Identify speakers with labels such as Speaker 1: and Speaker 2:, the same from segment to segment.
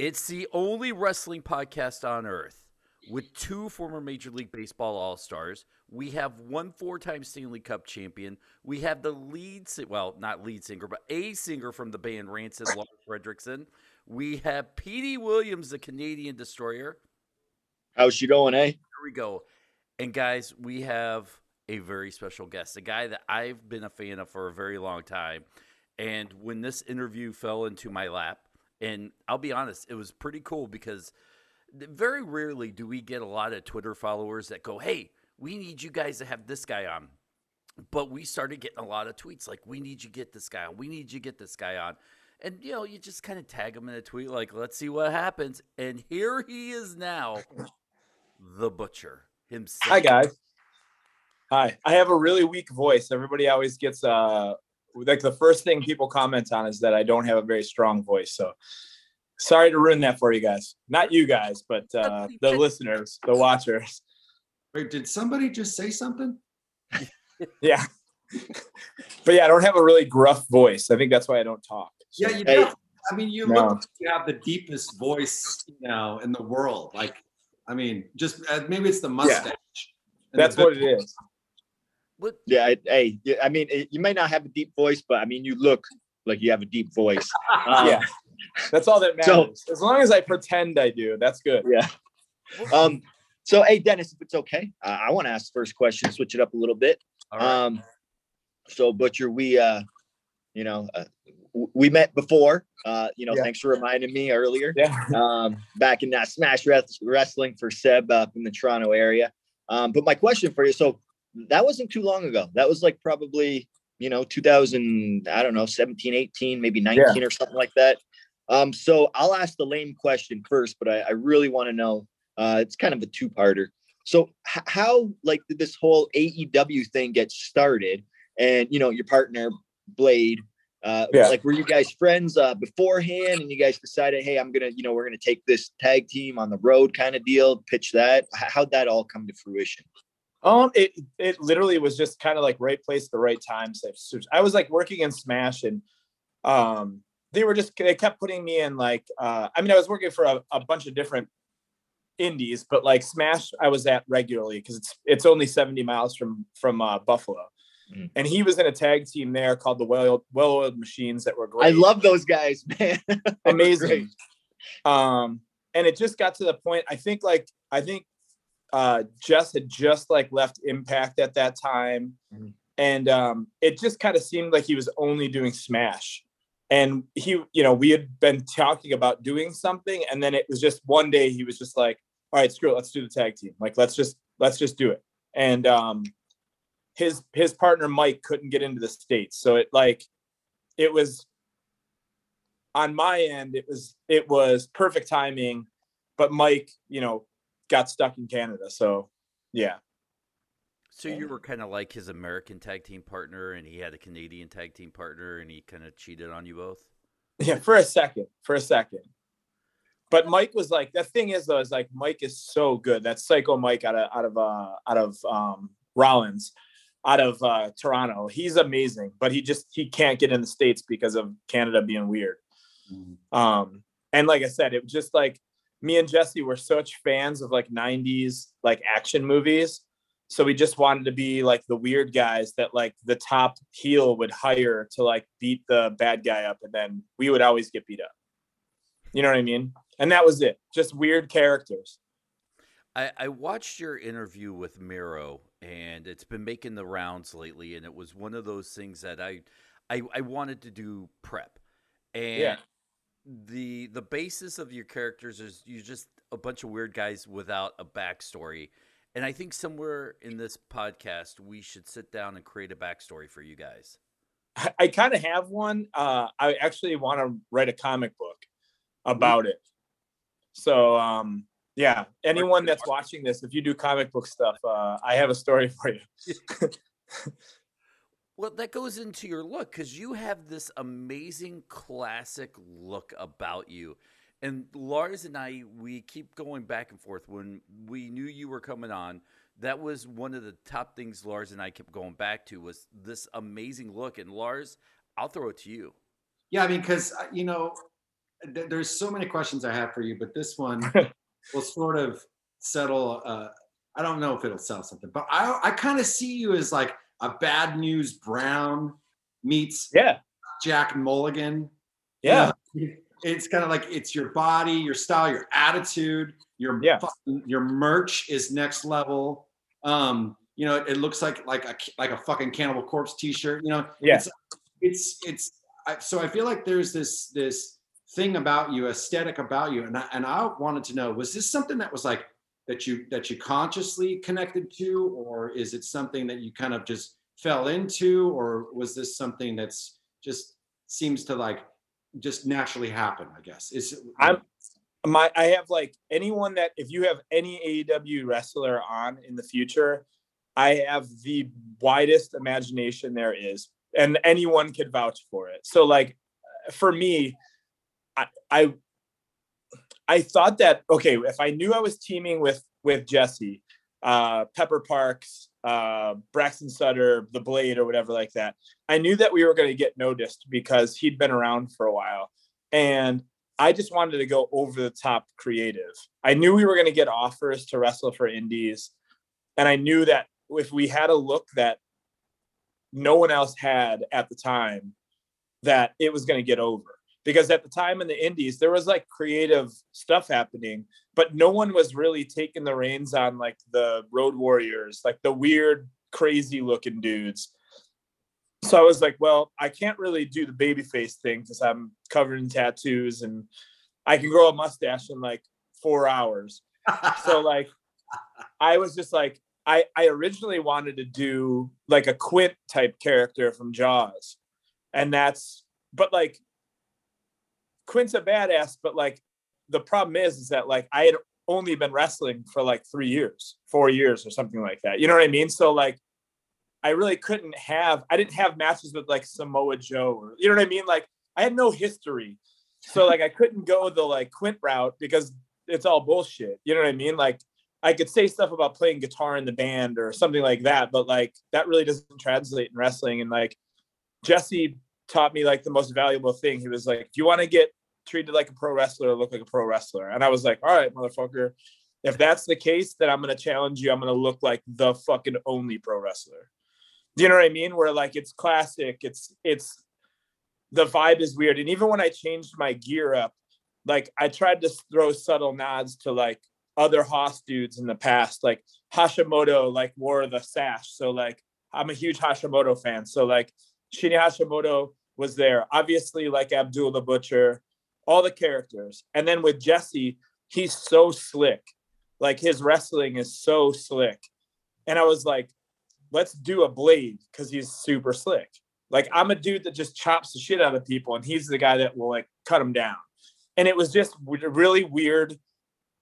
Speaker 1: It's the only wrestling podcast on earth with two former Major League Baseball All Stars. We have one four time Stanley Cup champion. We have the lead, well, not lead singer, but a singer from the band Rancid, Lars Frederiksen. We have Petey Williams, the Canadian Destroyer.
Speaker 2: How's she going, eh?
Speaker 1: Here we go. And guys, we have a very special guest, a guy that I've been a fan of for a very long time. And when this interview fell into my lap, and I'll be honest, it was pretty cool because very rarely do we get a lot of Twitter followers that go, Hey, we need you guys to have this guy on. But we started getting a lot of tweets like, We need you get this guy on. We need you get this guy on. And, you know, you just kind of tag him in a tweet like, Let's see what happens. And here he is now, the butcher himself.
Speaker 3: Hi, guys. Hi. I have a really weak voice. Everybody always gets uh like the first thing people comment on is that I don't have a very strong voice. So sorry to ruin that for you guys. Not you guys, but uh, the listeners, the watchers.
Speaker 4: Wait, did somebody just say something?
Speaker 3: yeah. but yeah, I don't have a really gruff voice. I think that's why I don't talk.
Speaker 4: So. Yeah, you hey, don't. I mean, you no. look like you have the deepest voice you now in the world. Like, I mean, just uh, maybe it's the mustache.
Speaker 3: Yeah. That's what it is.
Speaker 2: What? Yeah, hey, I mean, you may not have a deep voice, but I mean, you look like you have a deep voice.
Speaker 3: Um, yeah, that's all that matters. So, as long as I pretend I do, that's good.
Speaker 2: Yeah. Um. So, hey, Dennis, if it's okay, uh, I want to ask the first question, switch it up a little bit. Um. So, Butcher, we, uh, you know, uh, we met before. Uh, you know, yeah. thanks for reminding me earlier.
Speaker 3: Yeah.
Speaker 2: Um, back in that Smash Wrestling for Seb up in the Toronto area. Um, but my question for you, so that wasn't too long ago. That was like probably, you know, 2000, I don't know, 17, 18, maybe 19 yeah. or something like that. Um, so I'll ask the lame question first, but I, I really want to know. Uh, it's kind of a two-parter. So h- how like did this whole AEW thing get started? And you know, your partner Blade, uh, yeah. like were you guys friends uh, beforehand? And you guys decided, hey, I'm gonna, you know, we're gonna take this tag team on the road kind of deal, pitch that. How'd that all come to fruition?
Speaker 3: Um, it it literally was just kind of like right place, the right time. So I was like working in Smash, and um, they were just they kept putting me in like uh, I mean, I was working for a, a bunch of different indies, but like Smash, I was at regularly because it's it's only seventy miles from from uh, Buffalo. Mm-hmm. And he was in a tag team there called the Well Well Oiled Machines that were great.
Speaker 2: I love those guys, man.
Speaker 3: Amazing. Um, and it just got to the point. I think like I think uh, Jess had just like left Impact at that time, mm-hmm. and um, it just kind of seemed like he was only doing Smash. And he, you know, we had been talking about doing something, and then it was just one day he was just like, "All right, screw it, let's do the tag team. Like, let's just let's just do it." And um, his his partner Mike couldn't get into the states, so it like it was on my end. It was it was perfect timing, but Mike, you know, got stuck in Canada. So, yeah.
Speaker 1: So you were kind of like his American tag team partner, and he had a Canadian tag team partner, and he kind of cheated on you both.
Speaker 3: Yeah, for a second, for a second. But Mike was like, the thing is though, is like Mike is so good. That Psycho Mike out of out of uh, out of um, Rollins, out of uh, Toronto. He's amazing, but he just he can't get in the states because of Canada being weird. Mm-hmm. Um, and like I said, it was just like me and Jesse were such fans of like 90s like action movies. So we just wanted to be like the weird guys that like the top heel would hire to like beat the bad guy up and then we would always get beat up. You know what I mean? And that was it. Just weird characters.
Speaker 1: I, I watched your interview with Miro and it's been making the rounds lately and it was one of those things that I I, I wanted to do prep. And yeah the the basis of your characters is you're just a bunch of weird guys without a backstory. And I think somewhere in this podcast we should sit down and create a backstory for you guys.
Speaker 3: I, I kind of have one. Uh, I actually want to write a comic book about it. So um, yeah, anyone that's watching this, if you do comic book stuff, uh, I have a story for you.
Speaker 1: Well, that goes into your look because you have this amazing classic look about you. And Lars and I, we keep going back and forth. When we knew you were coming on, that was one of the top things Lars and I kept going back to was this amazing look. And Lars, I'll throw it to you.
Speaker 4: Yeah, I mean, because uh, you know, th- there's so many questions I have for you, but this one will sort of settle. Uh, I don't know if it'll sell something, but I I kind of see you as like a bad news Brown meets
Speaker 3: Yeah.
Speaker 4: Jack Mulligan.
Speaker 3: Yeah.
Speaker 4: You know, it's kind of like it's your body, your style, your attitude, your
Speaker 3: Yeah.
Speaker 4: fucking- your merch is next level. Um, you know, it, it looks like like a like a fucking Cannibal Corpse T-shirt. You know,
Speaker 3: Yeah.
Speaker 4: it's it's it's. I, so I feel like there's this this thing about you, aesthetic about you, and I, and I wanted to know was this something that was like that you that you consciously connected to, or is it something that you kind of just fell into, or was this something that's just seems to like just naturally happen? I guess is
Speaker 3: I'm my I have like anyone that if you have any AEW wrestler on in the future, I have the widest imagination there is, and anyone could vouch for it. So like for me, I I I thought that okay, if I knew I was teaming with with Jesse, uh, Pepper Parks, uh, Braxton Sutter, the Blade, or whatever like that, I knew that we were going to get noticed because he'd been around for a while, and I just wanted to go over the top creative. I knew we were going to get offers to wrestle for indies. And I knew that if we had a look that no one else had at the time, that it was going to get over. Because at the time in the indies, there was like creative stuff happening, but no one was really taking the reins on like the road warriors, like the weird, crazy looking dudes so I was like, well, I can't really do the baby face thing because I'm covered in tattoos and I can grow a mustache in like four hours. So like I was just like, I, I originally wanted to do like a Quint type character from Jaws. And that's but like Quint's a badass, but like the problem is is that like I had only been wrestling for like three years, four years or something like that. You know what I mean? So like I really couldn't have I didn't have matches with like Samoa Joe or you know what I mean? Like I had no history. So like I couldn't go the like Quint route because it's all bullshit. You know what I mean? Like I could say stuff about playing guitar in the band or something like that, but like that really doesn't translate in wrestling. And like Jesse taught me like the most valuable thing. He was like, if you want to get treated like a pro wrestler, look like a pro wrestler. And I was like, all right, motherfucker. If that's the case, then I'm gonna challenge you. I'm gonna look like the fucking only pro wrestler. Do you know what I mean? Where like it's classic, it's it's the vibe is weird. And even when I changed my gear up, like I tried to throw subtle nods to like other hoss dudes in the past, like Hashimoto, like wore the sash. So like I'm a huge Hashimoto fan. So like Shinya Hashimoto was there. Obviously, like Abdul the Butcher, all the characters. And then with Jesse, he's so slick. Like his wrestling is so slick. And I was like, let's do a blade because he's super slick. Like I'm a dude that just chops the shit out of people, and he's the guy that will like cut them down. And it was just really weird.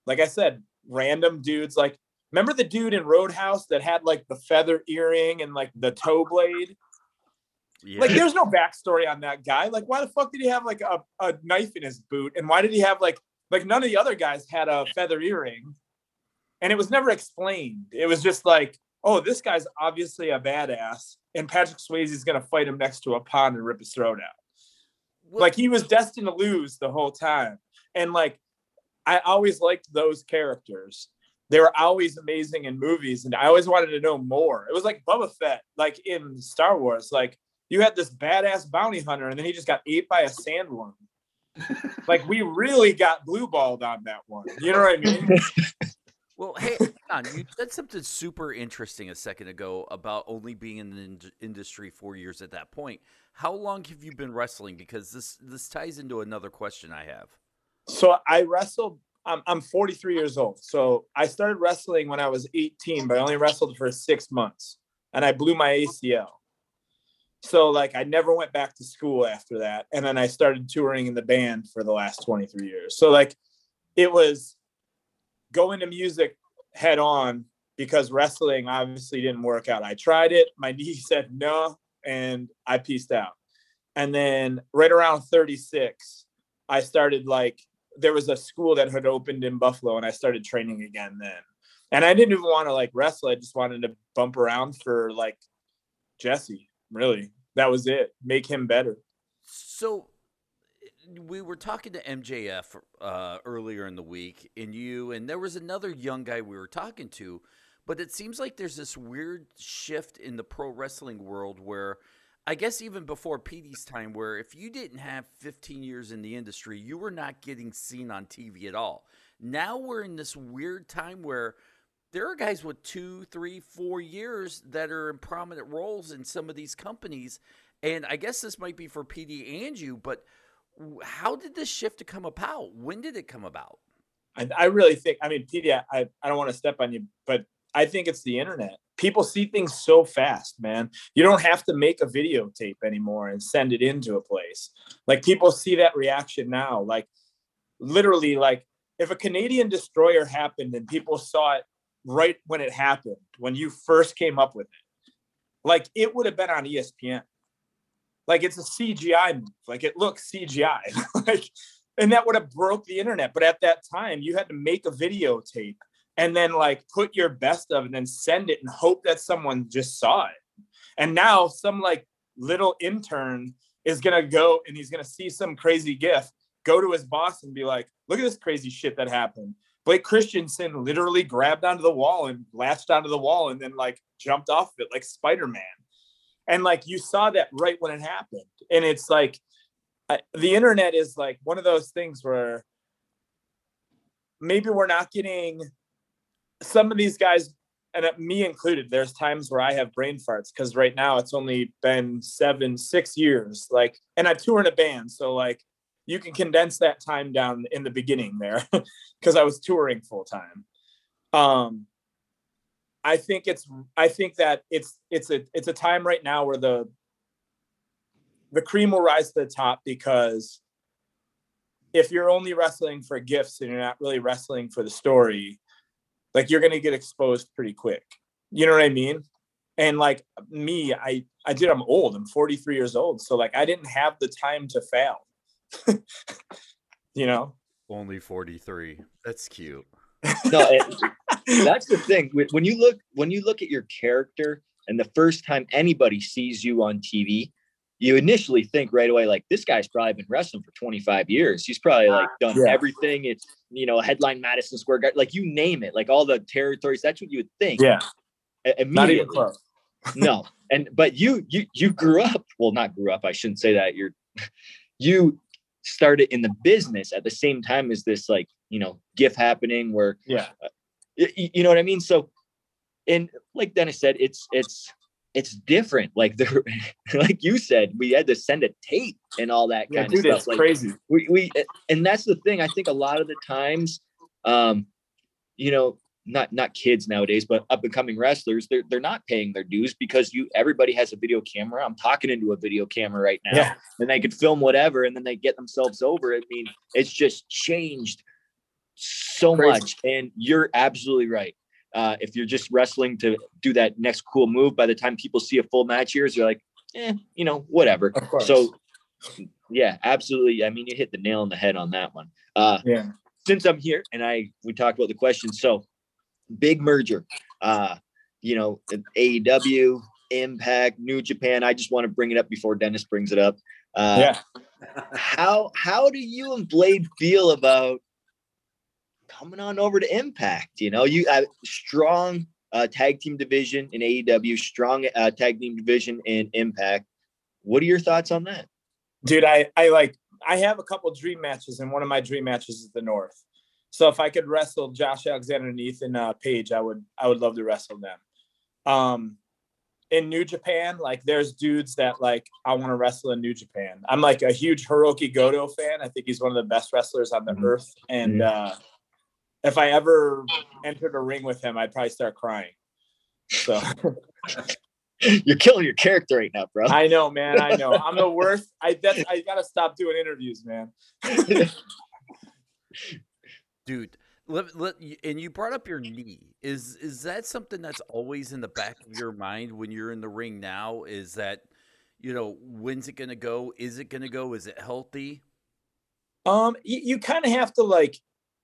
Speaker 3: Like I said, random dudes. Like remember the dude in Roadhouse that had like the feather earring and like the toe blade?
Speaker 1: Yeah.
Speaker 3: Like there's no backstory on that guy. Like why the fuck did he have like a, a knife in his boot? And why did he have like like none of the other guys had a feather earring? And it was never explained. It was just like, oh, this guy's obviously a badass, and Patrick Swayze's gonna fight him next to a pond and rip his throat out.
Speaker 1: What-
Speaker 3: Like he was destined to lose the whole time. And like I always liked those characters. They were always amazing in movies, and I always wanted to know more. It was like Boba Fett, like in Star Wars. Like you had this badass bounty hunter, and then he just got ate by a sandworm. like we really got blue balled on that one. You know what I mean?
Speaker 1: Well, hey, hang on. You said something super interesting a second ago about only being in the in- industry four years at that point. How long have you been wrestling? Because this this ties into another question I have.
Speaker 3: So I wrestled. I'm, I'm 43 years old. So I started wrestling when I was 18, but I only wrestled for six months, and I blew my ACL. So like I never went back to school after that, and then I started touring in the band for the last 23 years. So like it was going to music head on because wrestling obviously didn't work out. I tried it, my knee said no, and I pieced out. And then right around 36, I started like there was a school that had opened in Buffalo and I started training again then. And I didn't even want to like wrestle. I just wanted to bump around for like Jesse, really. That was it. Make him better.
Speaker 1: So we were talking to MJF uh, earlier in the week, and you, and there was another young guy we were talking to, but it seems like there's this weird shift in the pro wrestling world where I guess even before Petey's time, where if you didn't have 15 years in the industry, you were not getting seen on TV at all. Now we're in this weird time where there are guys with two, three, four years that are in prominent roles in some of these companies. And I guess this might be for Petey and you, but how did this shift to come about? When did it come about?
Speaker 3: I, I really think, I mean, Petey, I, I don't want to step on you, but I think it's the internet. People see things so fast, man. You don't have to make a videotape anymore and send it into a place. Like people see that reaction now. Like literally, like if a Canadian destroyer happened and people saw it right when it happened, when you first came up with it, like it would have been on ESPN. Like it's a CGI move. Like it looks CGI. like, and that would have broke the internet. But at that time, you had to make a videotape and then like put your best of and then send it and hope that someone just saw it. And now some like little intern is gonna go and he's gonna see some crazy gif, go to his boss and be like, look at this crazy shit that happened. Blake Christian literally grabbed onto the wall and latched onto the wall and then like jumped off of it like Spider-Man. And like you saw that right when it happened. And it's like I, the internet is like one of those things where maybe we're not getting some of these guys and uh, me included there's times where i have brain farts because right now it's only been seven six years like and i tour in a band so like you can condense that time down in the beginning there because i was touring full time um i think it's i think that it's it's a it's a time right now where the the cream will rise to the top because if you're only wrestling for gifts and you're not really wrestling for the story like you're gonna get exposed pretty quick. You know what I mean? And like me, I I did. I'm old. I'm 43 years old, so like I didn't have the time to fail. you know.
Speaker 1: Only 43. That's cute.
Speaker 2: no, it, that's the thing. When you look when you look at your character, and the first time anybody sees you on TV, you initially think right away like this guy's probably been wrestling for 25 years he's probably like done yeah. everything it's you know headline madison square garden like you name it like all the territories that's what you would think
Speaker 3: yeah not even close
Speaker 2: no and but you you you grew up well not grew up i shouldn't say that you're you started in the business at the same time as this like you know gift happening where
Speaker 3: yeah uh,
Speaker 2: you, you know what i mean so and like dennis said it's it's it's different. Like the like you said, we had to send a tape and all that yeah, kind dude, of stuff.
Speaker 3: Like crazy.
Speaker 2: We we and that's the thing. I think a lot of the times, um, you know, not not kids nowadays, but up and coming wrestlers, they're they're not paying their dues because you everybody has a video camera. I'm talking into a video camera right now, yeah. and they could film whatever, and then they get themselves over. It. I mean, it's just changed so Crazy. much, and you're absolutely right uh, if you're just wrestling to do that next cool move, by the time people see a full match here, you're like, eh, you know, whatever. So, yeah, absolutely. I mean, you hit the nail on the head on that one. Uh,
Speaker 3: yeah.
Speaker 2: Since I'm here and I we talked about the questions, so big merger. Uh, you know, AEW, Impact, New Japan. I just want to bring it up before Dennis brings it up. Uh,
Speaker 3: yeah.
Speaker 2: how how do you and Blade feel about coming on over to Impact. You know, you have strong uh, tag team division in AEW, strong uh, tag team division in Impact. What are your thoughts on that?
Speaker 3: Dude, I I like I have a couple dream matches, and one of my dream matches is the North. So if I could wrestle Josh Alexander and Ethan uh, Page, I would I would love to wrestle them. Um, in New Japan, like there's dudes that like I want to wrestle in New Japan. I'm like a huge Hirooki Goto fan. I think he's one of the best wrestlers on the mm-hmm. earth, and mm-hmm. uh, if I ever entered a ring with him, I'd probably start crying. So
Speaker 2: you're killing your character right now, bro.
Speaker 3: I know, man. I know. I'm the worst. I that's, I gotta stop doing interviews, man.
Speaker 1: Dude, let, let, and you brought up your knee. Is is that something that's always in the back of your mind when you're in the ring now? Is that you know when's it gonna go? Is it gonna go? Is it healthy?
Speaker 3: Um, you, you kind of have to like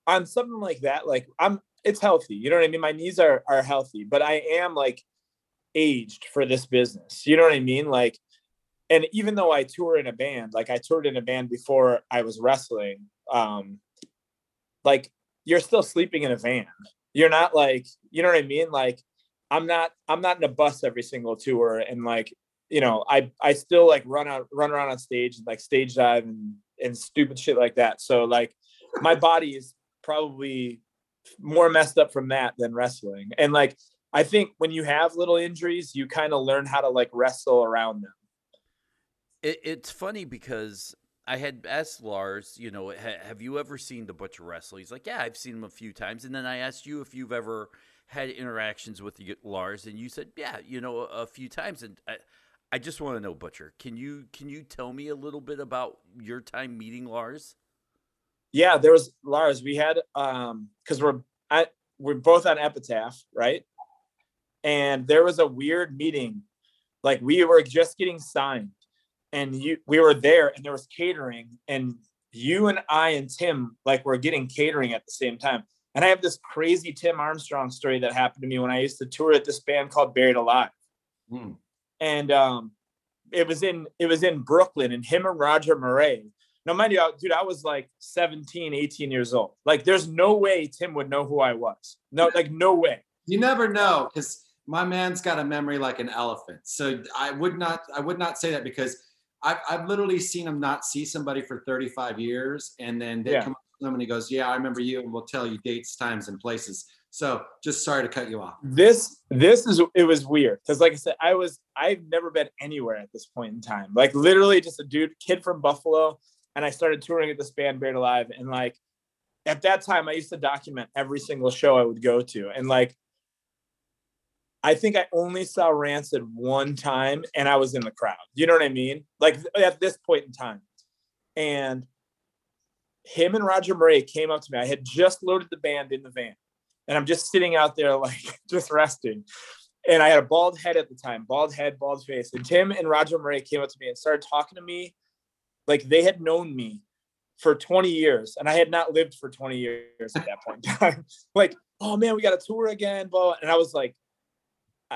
Speaker 3: on something like that, like I'm it's healthy. You know what I mean? My knees are are healthy, but I am like aged for this business. You know what I mean? Like and even though I tour in a band, like I toured in a band before I was wrestling, um, like you're still sleeping in a van. You're not like, you know what I mean? Like I'm not, I'm not in a bus every single tour. And like, you know, I, I still like run out, run around on stage and like stage dive and, and stupid shit like that. So like my body is probably more messed up from that than wrestling. And like, I think when you have little injuries, you kind of learn how to like wrestle around them.
Speaker 1: It, it's funny because I had asked Lars, you know, ha, have you ever seen the Butcher wrestle? He's like, yeah, I've seen him a few times. And then I asked you if you've ever had interactions with Lars, and you said, yeah, you know, a, few times. And I, I just want to know, Butcher, can you can you tell me a little bit about your time meeting Lars?
Speaker 3: Yeah, there was Lars. We had um because we're we're both on Epitaph, right? And there was a weird meeting, like we were just getting signed, and you we were there and there was catering and you and I and Tim like were getting catering at the same time. And I have this crazy Tim Armstrong story that happened to me when I used to tour at this band called Buried Alive. Hmm. And um it was in it was in Brooklyn and him and Roger Miret. Now mind you, dude, I was like 17, 18 years old. Like there's no way Tim would know who I was. No, like no way.
Speaker 4: You never know because my man's got a memory like an elephant. So I would not I would not say that because I've, I've literally seen him not see somebody for 35 years and then they yeah. come up to him and he goes, yeah, I remember you and we'll tell you dates, times and places. So just sorry to cut you off.
Speaker 3: This, this is, it was weird. Cause like I said, I was, I've never been anywhere at this point in time. Like literally just a dude, kid from Buffalo. And I started touring at this band Buried Alive. And like, at that time I used to document every single show I would go to. And like, I think I only saw Rancid one time and I was in the crowd. You know what I mean? Like at this point in time. And him and Roger Miret came up to me. I had just loaded the band in the van and I'm just sitting out there, like just resting. And I had a bald head at the time, bald head, bald face. And Tim and Roger Miret came up to me and started talking to me like they had known me for 20 years and I had not lived for 20 years at that point in time. like, oh man, we got a tour again, blah. And I was like,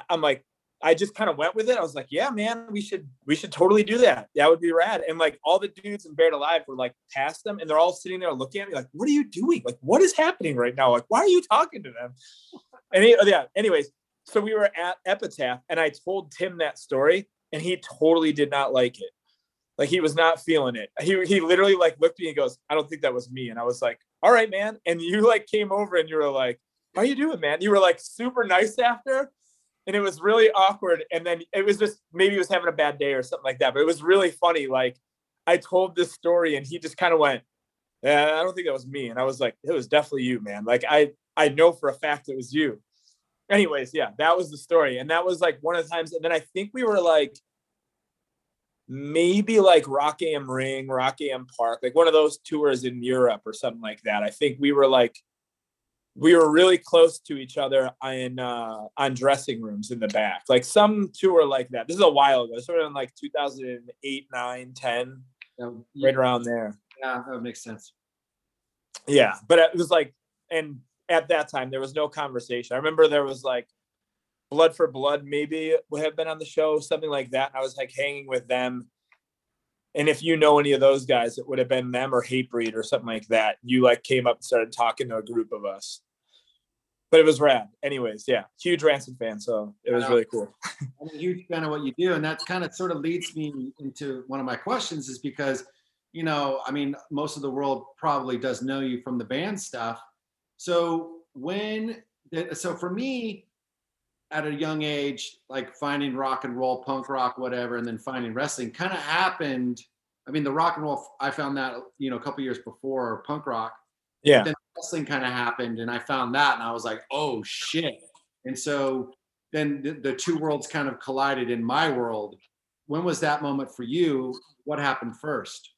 Speaker 3: I'm like, I just kind of went with it. I was like, yeah, man, we should we should totally do that. That would be rad. And like all the dudes in Buried Alive were like past them and they're all sitting there looking at me like, what are you doing? Like, what is happening right now? Like, why are you talking to them? And he, oh, yeah, anyways, so we were at Epitaph and I told Tim that story and he totally did not like it. Like he was not feeling it. He he literally like looked at me and goes, I don't think that was me. And I was like, all right, man. And you like came over and you were like, how you doing, man? You were like super nice after and it was really awkward. And then it was just maybe he was having a bad day or something like that. But it was really funny. Like I told this story and he just kind of went, Yeah, I don't think that was me. And I was like, It was definitely you, man. Like I I know for a fact it was you. Anyways, yeah, that was the story. And that was like one of the times. And then I think we were like maybe like Rock am Ring, Rock im Park, like one of those tours in Europe or something like that. I think we were like we were really close to each other in uh, on dressing rooms in the back. Like some tour like that. This is a while ago, sort of in like 2008, 9, 10, yeah, right around there.
Speaker 4: Yeah, that makes sense.
Speaker 3: Yeah, but it was like, and at that time there was no conversation. I remember there was like Blood for Blood, maybe would have been on the show, something like that. I was like hanging with them. And if you know any of those guys, it would have been them or Hatebreed or something like that. You like came up and started talking to a group of us but it was rad. Anyways, yeah, huge Rancid fan, so it was really cool.
Speaker 4: I'm a huge fan of what you do, and that kind of sort of leads me into one of my questions, is because you know, I mean, most of the world probably does know you from the band stuff. So when, so for me, at a young age, like finding rock and roll, punk rock, whatever, and then finding wrestling, kind of happened. I mean, the rock and roll, I found that you know a couple years before punk rock.
Speaker 3: Yeah. Then
Speaker 4: wrestling kind of happened and I found that and I was like, oh shit. And so then the, the two worlds kind of collided in my world. When was that moment for you? What happened first?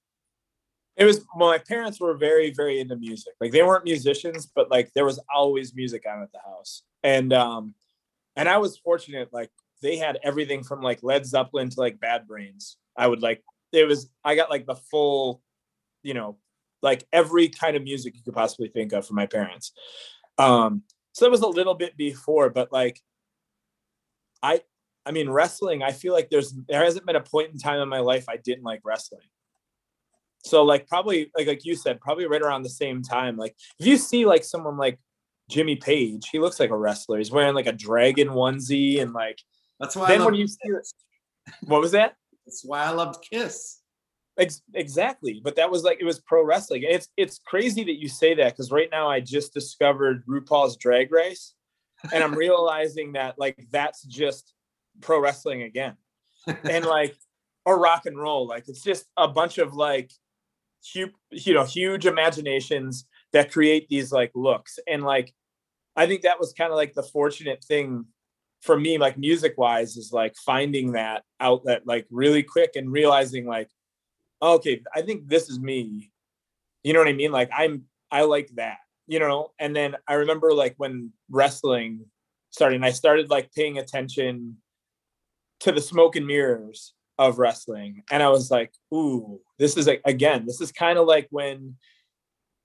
Speaker 3: It was my parents were very, very into music. Like they weren't musicians, but like there was always music on at the house. And um and I was fortunate, like they had everything from like Led Zeppelin to like Bad Brains. I would like it was I got like the full, you know, like every kind of music you could possibly think of for my parents. Um, so that was a little bit before, but like I I mean, wrestling, I feel like there's there hasn't been a point in time in my life I didn't like wrestling. So like probably like like you said, probably right around the same time. Like if you see like someone like Jimmy Page, he looks like a wrestler. He's wearing like a dragon onesie and like
Speaker 4: That's why.
Speaker 3: then when you see what was that?
Speaker 4: that's why I loved Kiss.
Speaker 3: Ex- exactly. But that was like it was pro wrestling. It's it's crazy that you say that because right now I just discovered RuPaul's Drag Race, and I'm realizing that like that's just pro wrestling again, and like or rock and roll. Like it's just a bunch of like huge, you know, huge imaginations that create these like looks, and like I think that was kind of like the fortunate thing for me, like music wise, is like finding that outlet like really quick and realizing like okay, I think this is me. You know what I mean? Like I'm I like that, you know? And then I remember like when wrestling started, and I started like paying attention to the smoke and mirrors of wrestling. And I was like, ooh, this is like again, this is kind of like when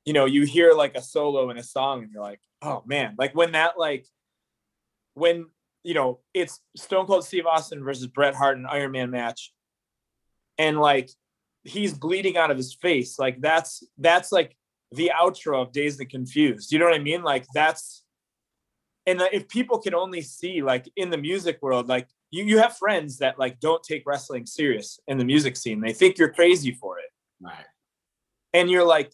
Speaker 3: you know you hear like a solo in a song and you're like, oh man, like when that like when you know it's Stone Cold Steve Austin versus Bret Hart in Iron Man match, and like he's bleeding out of his face. Like that's that's like the outro of Dazed and Confused. You know what I mean? Like that's and uh, if people can only see like in the music world, like you you have friends that like don't take wrestling serious in the music scene. They think you're crazy for it.
Speaker 4: Right.
Speaker 3: And you're like,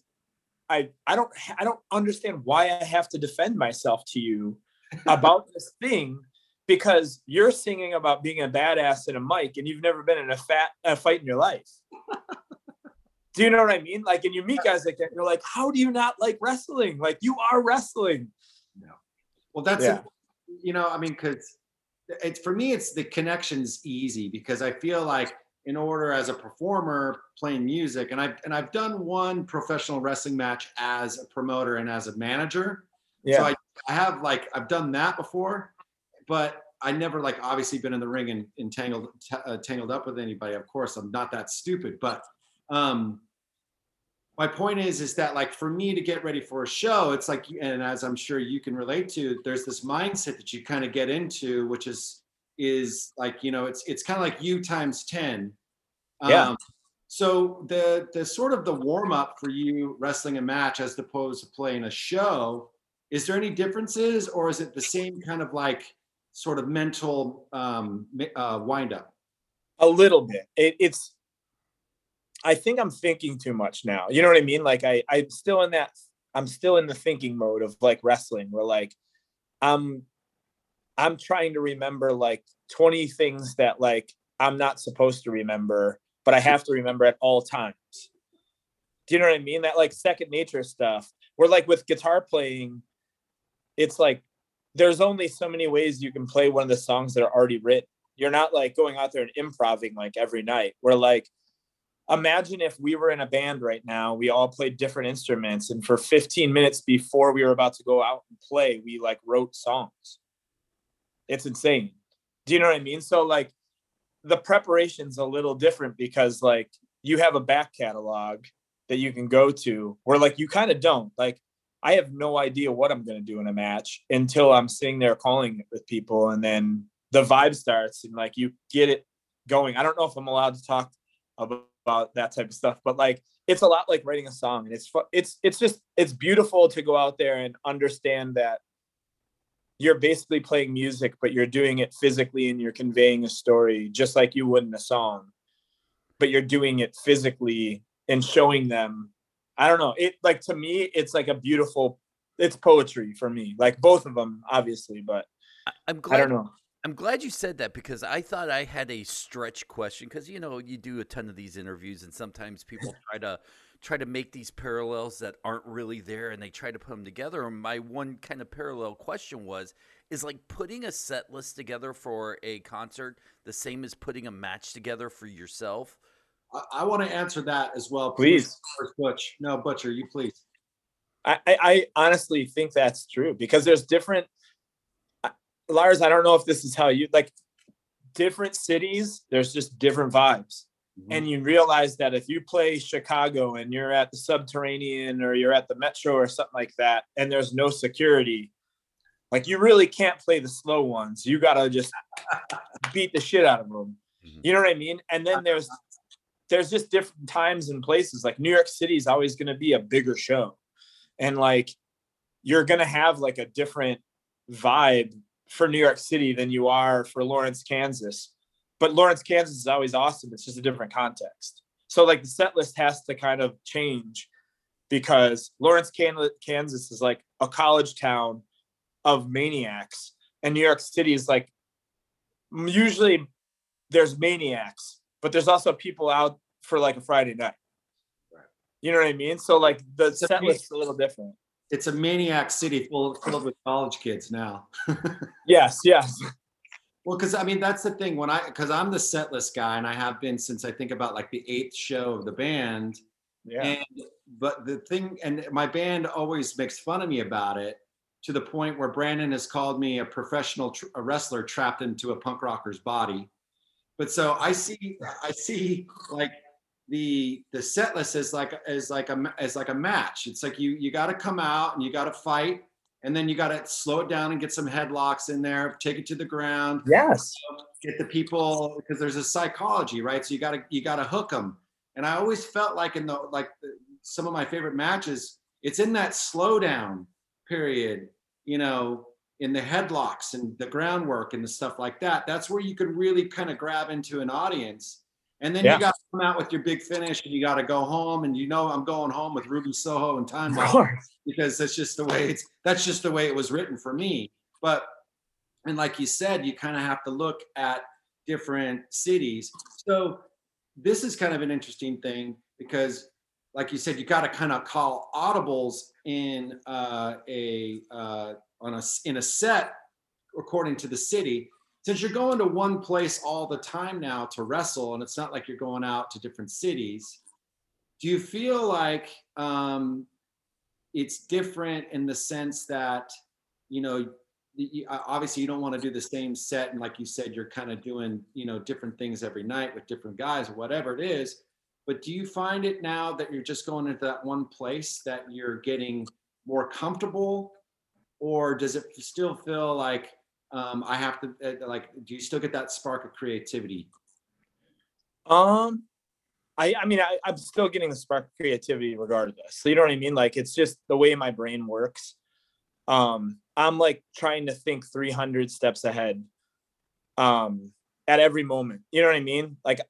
Speaker 3: I I don't I don't understand why I have to defend myself to you about this thing because you're singing about being a badass in a mic and you've never been in a fat a fight in your life. do you know what I mean? Like, and you meet guys like that, you're like, how do you not like wrestling? Like, you are wrestling. No.
Speaker 4: Well, that's
Speaker 3: Yeah.
Speaker 4: it. you know, I mean, because it's for me, it's the connection's easy because I feel like in order as a performer playing music, and I've and I've done one professional wrestling match as a promoter and as a manager.
Speaker 3: Yeah.
Speaker 4: So I, I have like I've done that before, but I never like obviously been in the ring and entangled t- uh, tangled up with anybody. Of course, I'm not that stupid, but um my point is is that like for me to get ready for a show it's like and as i'm sure you can relate to there's this mindset that you kind of get into which is is like you know it's it's kind of like you times 10
Speaker 3: Yeah.
Speaker 4: um, so the the sort of the warm up for you wrestling a match as opposed to playing a show is there any differences or is it the same kind of like sort of mental um uh wind up
Speaker 3: a little bit. It, it's I think I'm thinking too much now. You know what I mean? Like I I'm still in that I'm still in the thinking mode of like wrestling where like I'm I'm trying to remember like 20 things that like I'm not supposed to remember, but I have to remember at all times. Do you know what I mean? That like second nature stuff. Where like with guitar playing, it's like there's only so many ways you can play one of the songs that are already written. You're not like going out there and improving like every night. We're like, imagine if we were in a band right now, we all played different instruments, and for 15 minutes before we were about to go out and play, we like wrote songs. It's insane. Do you know what I mean? So like the preparation's a little different because like you have a back catalog that you can go to where like you kind of don't. Like I have no idea what I'm going to do in a match until I'm sitting there calling it with people and then the vibe starts and like you get it going. I don't know if I'm allowed to talk about, about that type of stuff, but like it's a lot like writing a song and it's fu- it's it's just it's beautiful to go out there and understand that you're basically playing music but you're doing it physically and you're conveying a story just like you would in a song but you're doing it physically and showing them i don't know it like to me it's like a beautiful it's poetry for me like both of them obviously but
Speaker 1: I'm
Speaker 3: i don't know
Speaker 1: I'm glad you said that because I thought I had a stretch question because you know you do a ton of these interviews and sometimes people try to try to make these parallels that aren't really there and they try to put them together. And my one kind of parallel question was is like putting a set list together for a concert the same as putting a match together for yourself.
Speaker 4: i, I want to answer that as well
Speaker 3: Please.
Speaker 4: First, butch no butcher you please
Speaker 3: I, I I honestly think that's true because there's different I- Lars, I don't know if this is how you like different cities, there's just different vibes. And you realize that if you play Chicago and you're at the subterranean or you're at the metro or something like that, and there's no security, Like you really can't play the slow ones. You gotta just beat the shit out of them.
Speaker 1: Mhm.
Speaker 3: You know what I mean? And then there's there's just different times and places. Like New York City is always going to be a bigger show, and like you're going to have like a different vibe for New York City than you are for Lawrence, Kansas. But Lawrence, Kansas is always awesome. It's just a different context. So like the set list has to kind of change because Lawrence, Kansas is like a college town of maniacs, and New York City is like usually there's maniacs, but there's also people out for like a Friday night.
Speaker 4: Right.
Speaker 3: You know what I mean? So like the set list is a little different.
Speaker 4: It's a maniac city full filled with college kids now.
Speaker 3: Yes, yes.
Speaker 4: Well, because I mean that's the thing when I because I'm the set list guy and I have been since I think about like the eighth show of the band.
Speaker 3: Yeah.
Speaker 4: And but the thing, and my band always makes fun of me about it to the point where Brandon has called me a professional tr- a wrestler trapped into a punk rocker's body. But so I see, I see like the the set list is like is like a as like a match. It's like you you got to come out and you got to fight, and then you got to slow it down and get some headlocks in there, take it to the ground,
Speaker 3: Yes.
Speaker 4: get the people because there's a psychology, right? So you got to you got to hook them. And I always felt like in the like the, some of my favorite matches, it's in that slowdown period, you know, in the headlocks and the groundwork and the stuff like that. That's where you can really kind of grab into an audience. And then
Speaker 3: Yeah.
Speaker 4: you got to come out with your big finish and you got to go home. And you know, I'm going home with Ruby Soho and Time because that's just the way it's that's just the way it was written for me but and like you said you kind of have to look at different cities so this is kind of an interesting thing because like you said you got to kind of call audibles in uh, a uh, on a in a set according to the city since you're going to one place all the time now to wrestle and it's not like you're going out to different cities do you feel like um, it's different in the sense that you know obviously you don't want to do the same set and like you said you're kind of doing you know different things every night with different guys or whatever it is but do you find it now that you're just going into that one place that you're getting more comfortable? Or does it still feel like um, i have to uh, like do you still get that spark of creativity
Speaker 3: Um, I I mean I, I'm still getting the spark of creativity regardless. So you know what I mean? Like it's just the way my brain works. Um, I'm like trying to think 300 steps ahead. Um, at every moment. You know what I mean? Like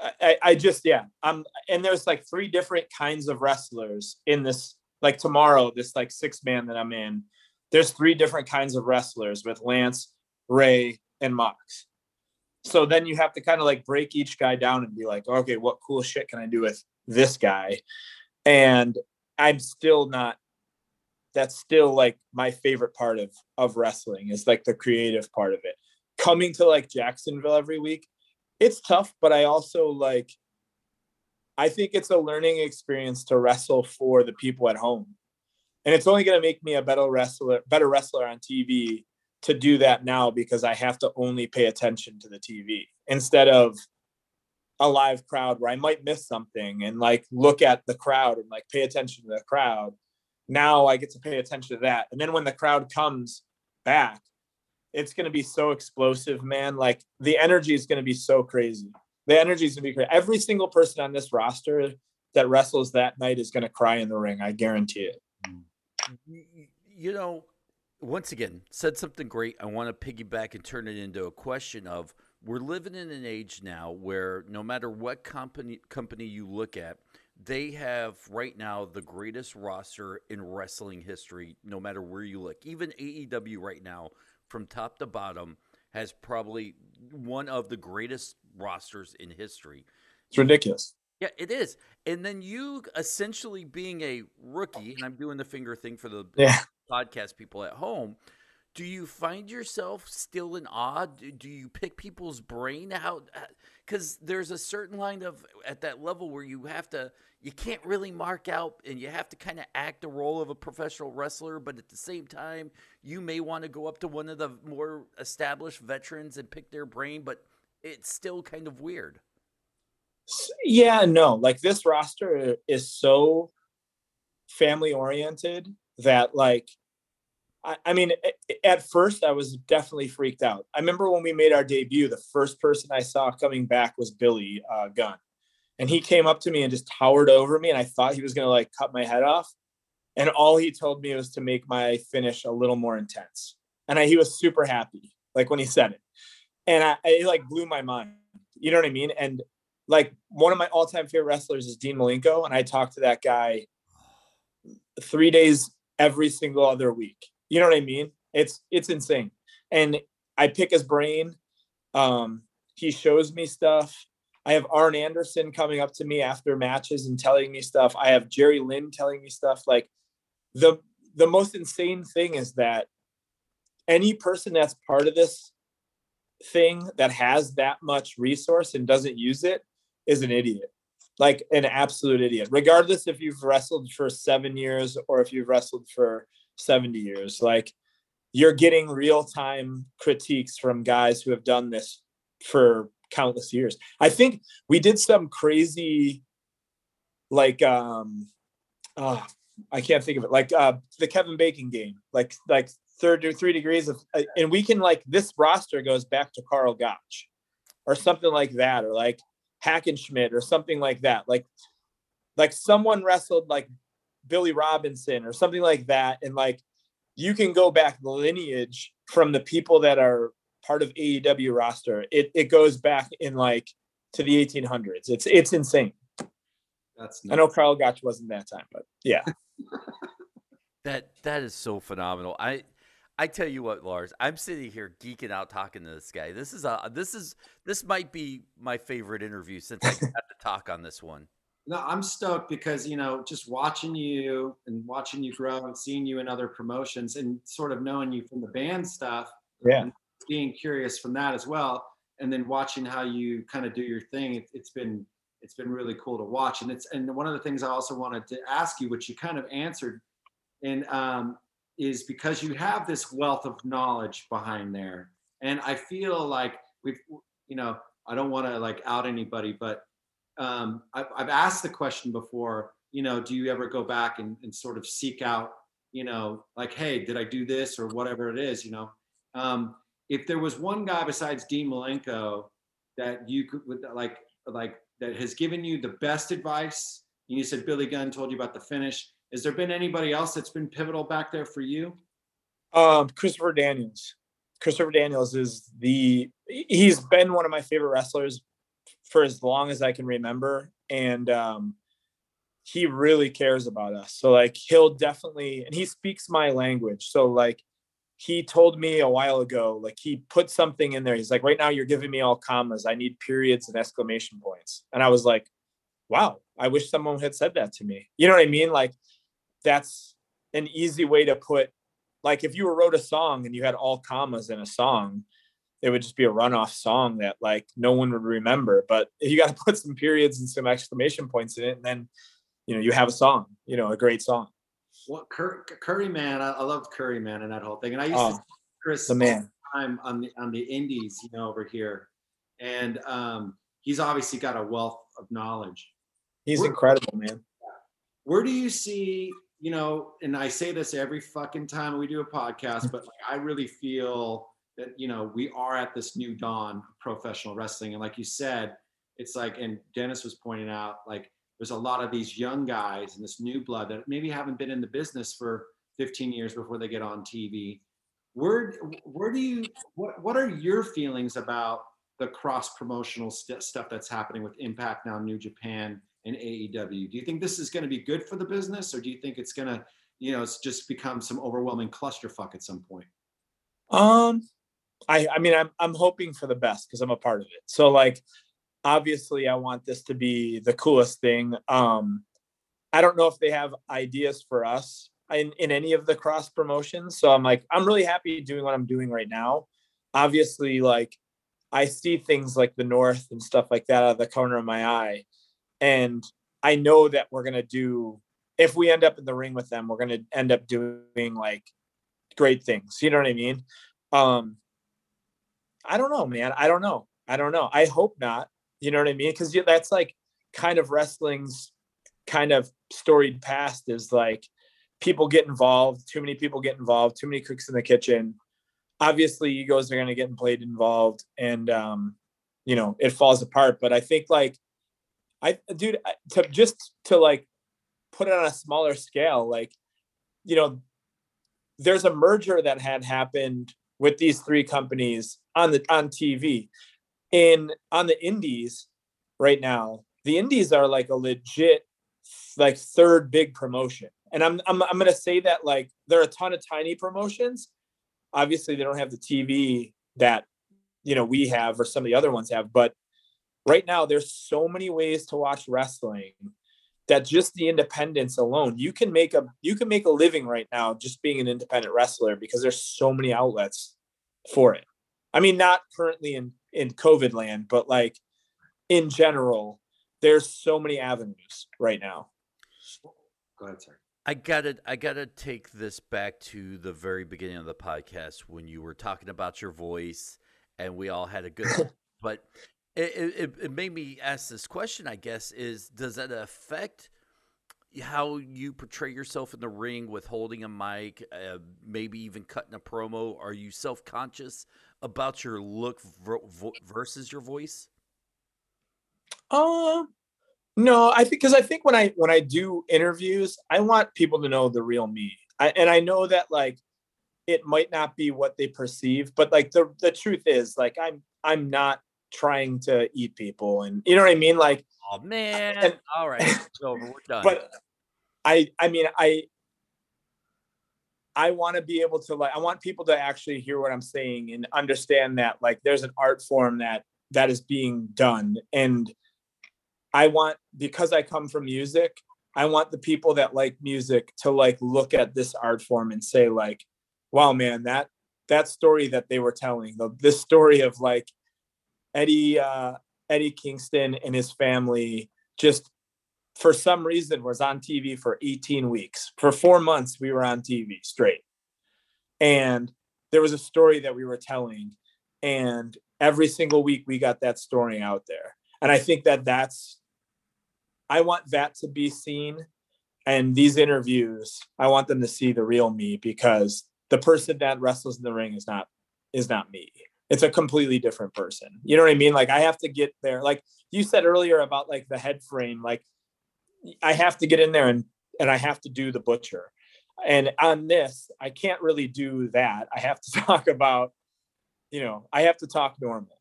Speaker 3: I, I- I just yeah. I'm and there's like three different kinds of wrestlers in this. Like tomorrow, this like six man that I'm in. There's three different kinds of wrestlers with Lance, Ray, and Mox. So then you have to kind of like break each guy down and be like, okay, what cool shit can I do with this guy? And I'm still not that's still like my favorite part of of wrestling is like the creative part of it. Coming to like Jacksonville every week, it's tough, but I also like I think it's a learning experience to wrestle for the people at home. And it's only going to make me a better wrestler, better wrestler on TV to do that now because I have to only pay attention to the TV instead of a live crowd where I might miss something and like look at the crowd and like pay attention to the crowd. Now I get to pay attention to that. And then when the crowd comes back, it's going to be so explosive, man. Like the energy is going to be so crazy. The energy is going to be crazy. Every single person on this roster that wrestles that night is going to cry in the ring. I guarantee it.
Speaker 1: You know, once again, said something great. I want to piggyback and turn it into a question of we're living in an age now where no matter what company company you look at, they have right now the greatest roster in wrestling history, no matter where you look. Even AEW right now, from top to bottom, has probably one of the greatest rosters in history.
Speaker 3: It's ridiculous.
Speaker 1: Yeah, it is. And then you essentially being a rookie, and I'm doing the finger thing for the
Speaker 3: Yeah.
Speaker 1: podcast people at home. Do you find yourself still in awe? Do, you pick people's brain? How? Uh, because there's a certain line of at that level where you have to, you can't really mark out, and you have to kind of act the role of a professional wrestler, but at the same time, you may want to go up to one of the more established veterans and pick their brain, but it's still kind of weird.
Speaker 3: Yeah, no, like this roster is so family oriented that like I, I mean at first I was definitely freaked out. I remember when we made our debut, the first person I saw coming back was Billy uh, Gunn. And he came up to me and just towered over me. And I thought he was going to like cut my head off. And all he told me was to make my finish a little more intense. And I, he was super happy, like when he said it. And I, it like blew my mind. You know what I mean? And like one of my all time favorite wrestlers is Dean Malenko. And I talk to that guy three days every single other week. You know what I mean? It's it's insane. And I pick his brain. Um, he shows me stuff. I have Arn Anderson coming up to me after matches and telling me stuff. I have Jerry Lynn telling me stuff. Like the the most insane thing is that any person that's part of this thing that has that much resource and doesn't use it is an idiot. Like an absolute idiot. Regardless if you've wrestled for seven years or if you've wrestled for 70 years. Like you're getting real-time critiques from guys who have done this for countless years. I think we did some crazy like um oh, i can't think of it. Like uh the kevin bacon game. Like like third or three degrees of uh, and we can like this roster goes back to Carl gotch or something like that or like hackenschmidt or something like that like like someone wrestled like billy robinson or something like that and like you can go back the lineage from the people that are part of AEW roster. It it goes back in like to the 1800s. It's it's insane.
Speaker 4: That's
Speaker 3: I know Carl Gotch wasn't that time, but yeah.
Speaker 1: that that is so phenomenal. I I tell you what, Lars, I'm sitting here geeking out talking to this guy. This is a this is this might be my favorite interview since I got to talk on this one.
Speaker 4: No, I'm stoked because you know, just watching you and watching you grow and seeing you in other promotions and sort of knowing you from the band stuff.
Speaker 3: Yeah.
Speaker 4: being curious from that as well, and then watching how you kind of do your thing. It, it's been it's been really cool to watch. And it's and one of the things I also wanted to ask you, which you kind of answered, and um, is because you have this wealth of knowledge behind there, and I feel like we've you know I don't want to like out anybody, but um, I've, I've asked the question before, you know, do you ever go back and, and sort of seek out, you know, like, hey, did I do this or whatever it is, you know? Um, if there was one guy besides Dean Malenko that you could like, like that has given you the best advice, and you said Billy Gunn told you about the finish. Has there been anybody else that's been pivotal back there for you?
Speaker 3: Um, Christopher Daniels. Christopher Daniels is the he's been one of my favorite wrestlers for as long as I can remember. And um, he really cares about us. So like he'll definitely and he speaks my language. So like he told me a while ago, like he put something in there. He's like, right now you're giving me all commas. I need periods and exclamation points. And I was like, wow, I wish someone had said that to me. You know what I mean? Like that's an easy way to put like if you wrote a song and you had all commas in a song, it would just be a runoff song that like no one would remember. But you got to put some periods and some exclamation points in it, and then you know you have a song, you know, a great song.
Speaker 4: Well, Cur- Curry Man, I, I loved Curry Man and that whole thing, and I used
Speaker 3: Oh,
Speaker 4: to Chris
Speaker 3: the man.
Speaker 4: time on the on the indies, you know, over here, and um, he's obviously got a wealth of knowledge.
Speaker 3: He's
Speaker 4: We're-
Speaker 3: incredible, man.
Speaker 4: Where do you see, you know, and I say this every fucking time we do a podcast, but like, I really feel that you know we are at this new dawn of professional wrestling, and like you said, it's like, and Dennis was pointing out, like there's a lot of these young guys and this new blood that maybe haven't been in the business for 15 years before they get on TV. Where where do you what what are your feelings about the cross promotional st- stuff that's happening with Impact now, New Japan, and AEW? Do you think this is going to be good for the business, or do you think it's going to, you know, it's just become some overwhelming clusterfuck at some point?
Speaker 3: Um, I I mean I'm I'm hoping for the best because I'm a part of it. So like obviously I want this to be the coolest thing. Um I don't know if they have ideas for us in, in any of the cross promotions. So I'm like, I'm really happy doing what I'm doing right now. Obviously, like I see things like the North and stuff like that out of the corner of my eye. And I know that we're gonna do if we end up in the ring with them, we're gonna end up doing like great things. You know what I mean? Um I don't know, man. I don't know. I don't know. I hope not. You know what I mean? Because that's like kind of wrestling's kind of storied past is like people get involved, too many people get involved, too many cooks in the kitchen. Obviously, egos are going to get played involved, and um, you know it falls apart. But I think like, I dude, to just to like put it on a smaller scale, like, you know, there's a merger that had happened with these three companies on the on TV. In on the indies right now, the indies are like a legit like third big promotion. And I'm I'm I'm gonna say that like there are a ton of tiny promotions. Obviously, they don't have the TV that you know we have or some of the other ones have, but right now there's so many ways to watch wrestling that just the independence alone you can make a you can make a living right now just being an independent wrestler because there's so many outlets for it i mean not currently in in covid land but like in general there's so many avenues right now
Speaker 4: go ahead sir
Speaker 1: I gotta, I gotta take this back to the very beginning of the podcast when you were talking about your voice, and we all had a good. but it, it, it made me ask this question. I guess is does that affect how you portray yourself in the ring with holding a mic, uh, maybe even cutting a promo? Are you self conscious about your look versus your voice?
Speaker 3: Um, no, I think because I think when I when I do interviews, I want people to know the real me. I, and I know that like it might not be what they perceive, but like the the truth is like I'm I'm not trying to eat people and you know what I mean? Like
Speaker 1: oh man. And, All right, it's over. We're done.
Speaker 3: But I I mean I I want to be able to like I want people to actually hear what I'm saying and understand that like there's an art form that that is being done and I want because I come from music, I want the people that like music to like look at this art form and say like, wow, man, that that story that they were telling, the this story of like Eddie uh, Eddie Kingston and his family just for some reason was on TV for 18 weeks. For four months, we were on TV straight. And there was a story that we were telling. And every single week, we got that story out there. And I think that that's I want that to be seen. And these interviews, I want them to see the real me because the person that wrestles in the ring is not is not me. It's a completely different person. You know what I mean? Like I have to get there. Like you said earlier about like the head frame, like I have to get in there and and I have to do the butcher. And on this, I can't really do that. I have to talk about, you know, I have to talk normal.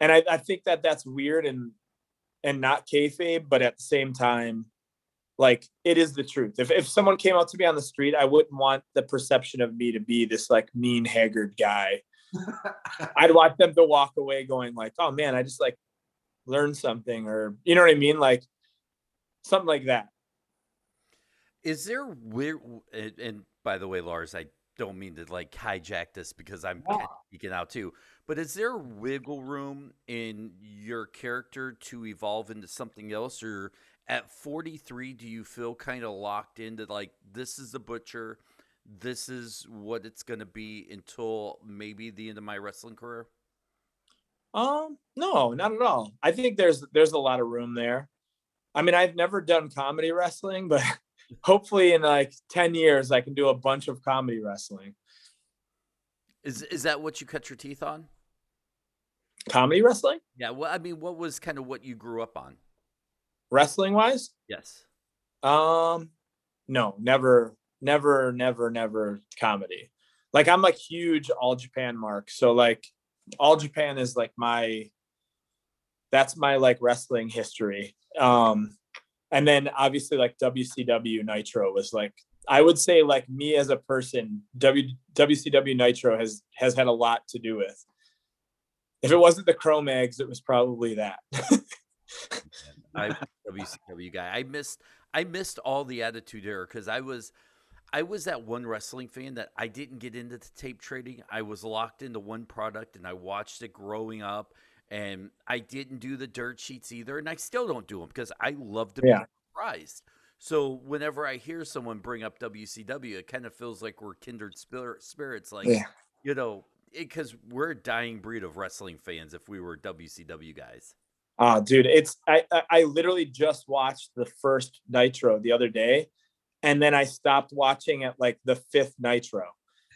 Speaker 3: And I, I think that that's weird and and not kayfabe, but at the same time, like it is the truth. If if someone came out to me on the street, I wouldn't want the perception of me to be this like mean, haggard guy. I'd want them to walk away going like, "Oh man, I just like learned something," or you know what I mean, like something like that.
Speaker 1: Is there weird? And by the way, Lars, I don't mean to like hijack this because I'm yeah. geeking out too. But is there wiggle room in your character to evolve into something else, or at 43, do you feel kind of locked into like this is the butcher, this is what it's going to be until maybe the end of my wrestling career?
Speaker 3: Um, no, not at all. I think there's there's a lot of room there. I mean, I've never done comedy wrestling, but hopefully in like 10 years I can do a bunch of comedy wrestling.
Speaker 1: Is is that what you cut your teeth on?
Speaker 3: Comedy wrestling?
Speaker 1: Yeah, well I mean what was kind of what you grew up on?
Speaker 3: Wrestling wise?
Speaker 1: Yes.
Speaker 3: Um no, never never never never comedy. Like I'm like huge all Japan mark. So like all Japan is like my that's my like wrestling history. Um and then obviously like WCW Nitro was like I would say like me as a person, w, WCW Nitro has has had a lot to do with. If it wasn't the Cro-Mags, it was probably that.
Speaker 1: I WCW guy. I missed I missed all the Attitude Era because I was I was that one wrestling fan that I didn't get into the tape trading. I was locked into one product and I watched it growing up and I didn't do the dirt sheets either, and I still don't do them because I love to yeah. be surprised. So whenever I hear someone bring up WCW, it kind of feels like we're kindred spirit, spirits. Like yeah. you know, because we're a dying breed of wrestling fans. If we were WCW guys,
Speaker 3: ah, uh, dude, it's I I literally just watched the first Nitro the other day, and then I stopped watching at like the fifth Nitro.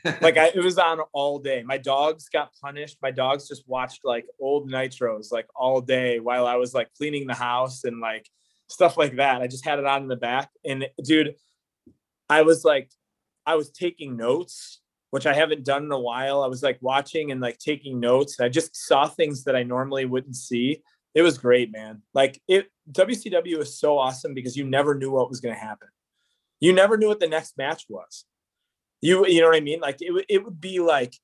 Speaker 3: like I, it was on all day. My dogs got punished. My dogs just watched like old nitros like all day while I was like cleaning the house and like stuff like that. I just had it on in the back. And dude, I was like, I was taking notes, which I haven't done in a while. I was like watching and like taking notes. I just saw things that I normally wouldn't see. It was great, man. Like it WCW was so awesome because you never knew what was going to happen. You never knew what the next match was you you know what I mean? Like it it would be like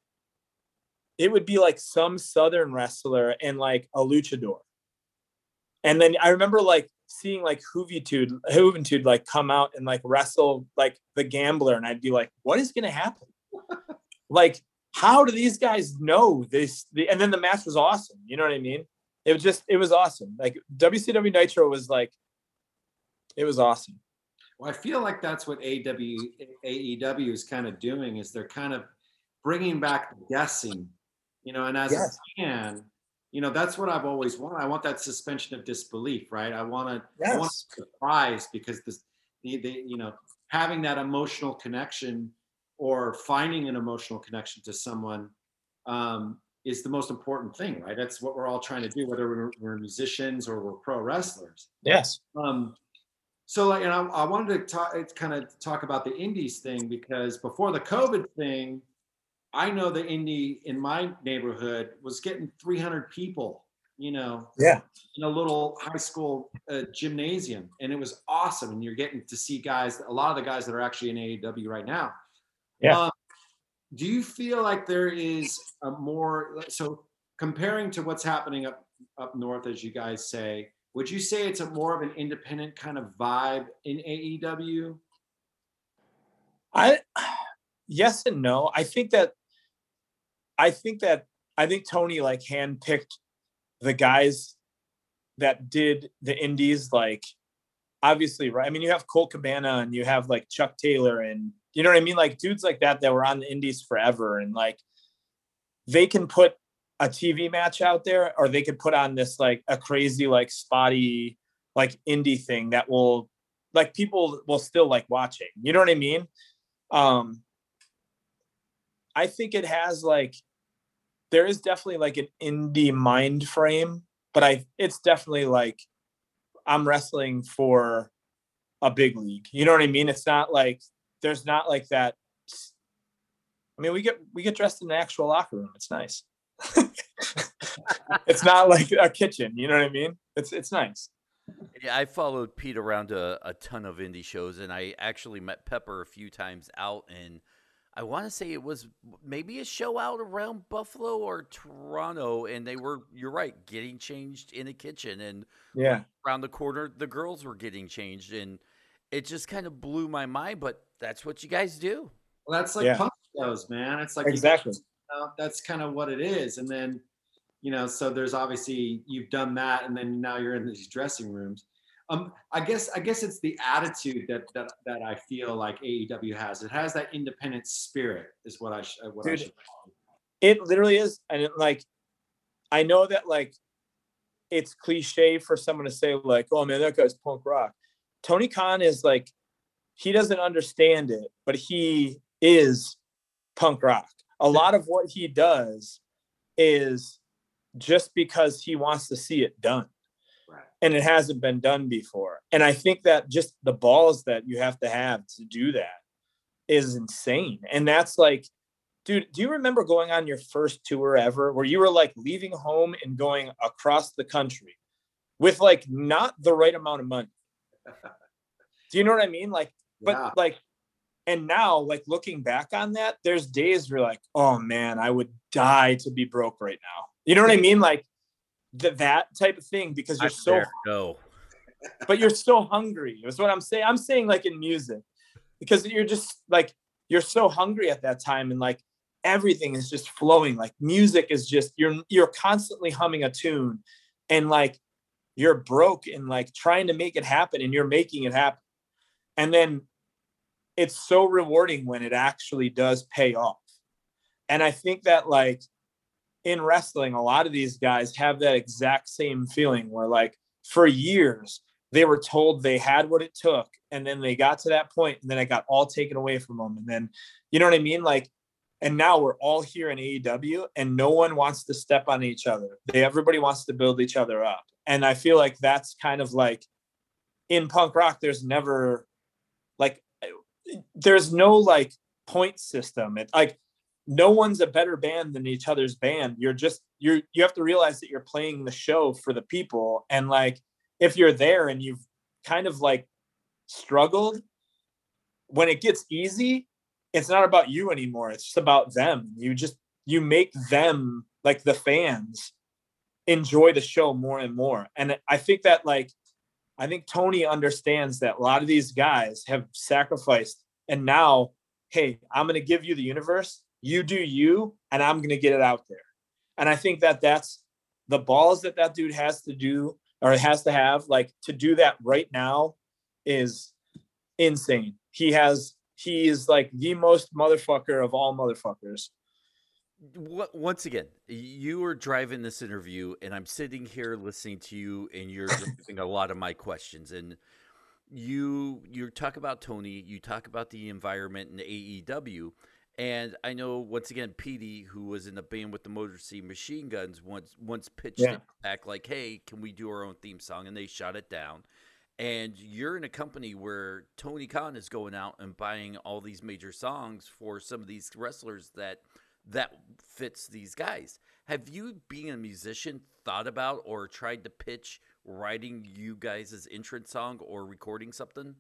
Speaker 3: it would be like some southern wrestler and like a luchador. And then I remember like seeing like Juventud, Juventud like come out and like wrestle like the gambler, and I'd be like, what is gonna happen? like, how do these guys know this? And then the match was awesome. You know what I mean? It was just it was awesome. Like WCW Nitro was like it was awesome.
Speaker 4: Well, I feel like that's what AW, AEW is kind of doing is they're kind of bringing back the guessing, you know, and as yes. a fan, you know, that's what I've always wanted. I want that suspension of disbelief, right? I want to, yes. I want surprise because this, the, the, you know, having that emotional connection or finding an emotional connection to someone um, is the most important thing, right? That's what we're all trying to do, whether we're, we're musicians or we're pro wrestlers.
Speaker 3: Yes.
Speaker 4: Um, so, like, and I, I wanted to talk, kind of talk about the indies thing because before the COVID thing, I know the indie in my neighborhood was getting 300 people, you know,
Speaker 3: yeah,
Speaker 4: in a little high school uh, gymnasium, and it was awesome. And you're getting to see guys, a lot of the guys that are actually in AEW right now.
Speaker 3: Yeah. Um,
Speaker 4: do you feel like there is a more so comparing to what's happening up up north, as you guys say? Would you say it's a more of an independent kind of vibe in AEW?
Speaker 3: I yes and no. I think that I think that I think Tony like handpicked the guys that did the indies like obviously right. I mean you have Colt Cabana and you have like Chuck Taylor and you know what I mean? Like dudes like that that were on the indies forever and like they can put a TV match out there, or they could put on this like a crazy, like spotty, like indie thing that will like people will still like watching. You know what I mean? Um I think it has like there is definitely like an indie mind frame, but I it's definitely like I'm wrestling for a big league. You know what I mean? It's not like there's not like that. I mean, we get we get dressed in the actual locker room. It's nice. it's not like a kitchen, you know what I mean? It's it's nice.
Speaker 1: Yeah, I followed Pete around a, a ton of indie shows, and I actually met Pepper a few times out in. I want to say it was maybe a show out around Buffalo or Toronto, and they were, you're right, getting changed in a kitchen. And
Speaker 3: yeah,
Speaker 1: around the corner, the girls were getting changed. And it just kind of blew my mind, but that's what you guys do.
Speaker 4: Well, that's like yeah. punk shows, man. It's like
Speaker 3: exactly
Speaker 4: know, that's kind of what it is. And then, you know, so there's obviously you've done that, and then now you're in these dressing rooms. Um, I guess I guess it's the attitude that that that I feel like AEW has. It has that independent spirit, is what I sh- what Dude, I should.
Speaker 3: It literally is, and it, like, I know that like, it's cliche for someone to say like, "Oh man, that guy's punk rock." Tony Khan is like, he doesn't understand it, but he is punk rock a lot of what he does is just because he wants to see it done. Right. And it hasn't been done before. And I think that just the balls that you have to have to do that is insane. And that's like, dude, do you remember going on your first tour ever where you were like leaving home and going across the country with like not the right amount of money? do you know what I mean? Like, but yeah. like and now like looking back on that there's days where like oh man i would die to be broke right now. You know what i mean? Like th- that type of thing because you're I so
Speaker 1: no
Speaker 3: but you're so hungry is what i'm saying i'm saying like in music because you're just like you're so hungry at that time and like everything is just flowing like music is just you're you're constantly humming a tune and like you're broke and like trying to make it happen and you're making it happen. And then it's so rewarding when it actually does pay off. And I think that like in wrestling, a lot of these guys have that exact same feeling where like for years they were told they had what it took and then they got to that point and then it got all taken away from them and then you know what i mean like and now we're all here in AEW and no one wants to step on each other. They everybody wants to build each other up. And I feel like that's kind of like in punk rock there's never like there's no like point system. It like no one's a better band than each other's band. You're just you're you have to realize that you're playing the show for the people and like if you're there and you've kind of like struggled when it gets easy it's not about you anymore it's just about them you just you make them like the fans enjoy the show more and more and i think that like i think tony understands that a lot of these guys have sacrificed and now hey i'm going to give you the universe you do you and i'm going to get it out there and i think that that's the balls that that dude has to do or has to have like to do that right now is insane he has he is like the most motherfucker of all motherfuckers.
Speaker 1: Once again, you are driving this interview, and I'm sitting here listening to you, and you're answering a lot of my questions. And you you talk about Tony, you talk about the environment in AEW, and I know once again, Petey, who was in the band with the Motor City Machine Guns, once once pitched yeah. it back like, "Hey, can we do our own theme song?" And they shot it down and you're in a company where Tony Khan is going out and buying all these major songs for some of these wrestlers that that fits these guys. Have you, being a musician, thought about or tried to pitch writing you guys' entrance song or recording something?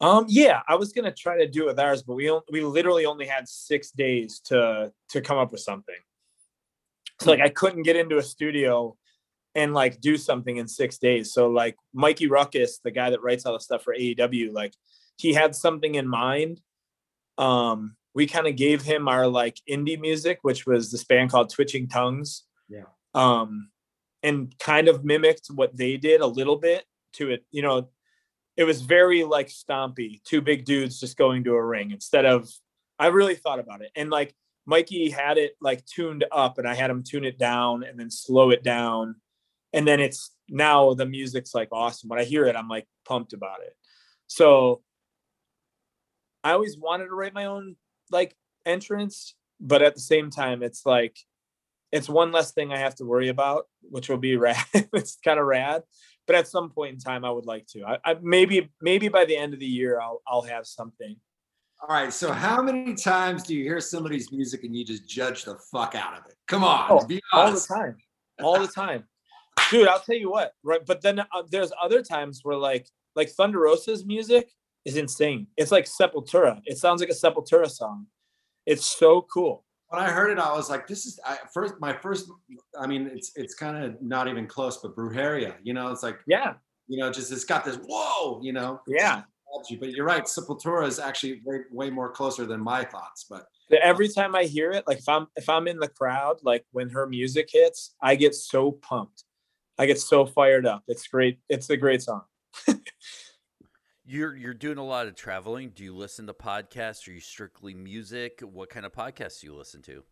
Speaker 3: Um, yeah, I was gonna try to do it with ours, but we we literally only had six days to to come up with something. So like I couldn't get into a studio and like do something in six days. So like Mikey Rukus, the guy that writes all the stuff for AEW, like he had something in mind. Um, we kind of gave him our like indie music, which was this band called Twitching Tongues.
Speaker 4: Yeah.
Speaker 3: Um, and kind of mimicked what they did a little bit to it. You know, it was very like stompy, two big dudes just going to a ring instead of. I really thought about it, and like Mikey had it like tuned up, and I had him tune it down and then slow it down and then it's now the music's like awesome when i hear it i'm like pumped about it so i always wanted to write my own like entrance but at the same time it's like it's one less thing i have to worry about which will be rad it's kind of rad but at some point in time i would like to I, I maybe maybe by the end of the year i'll i'll have something
Speaker 4: all right. So, how many times do you hear somebody's music and you just judge the fuck out of it? Come on, oh,
Speaker 3: all the time, all the time dude i'll tell you what right but then uh, there's other times where like like thunder rosa's music is insane. It's like sepultura. It sounds like a sepultura song. It's so cool.
Speaker 4: When i heard it i was like this is I, first my first i mean it's it's kind of not even close but brujeria you know it's like
Speaker 3: yeah.
Speaker 4: you know just it's got this whoa you know?
Speaker 3: Yeah.
Speaker 4: but you're right sepultura is actually way, way more closer than my thoughts but
Speaker 3: every time i hear it like if i'm if i'm in the crowd like when her music hits i get so pumped. I get so fired up. It's great. It's a great song.
Speaker 1: You're you're doing a lot of traveling. Do you listen to podcasts? Are you strictly music? What kind of podcasts do you listen to?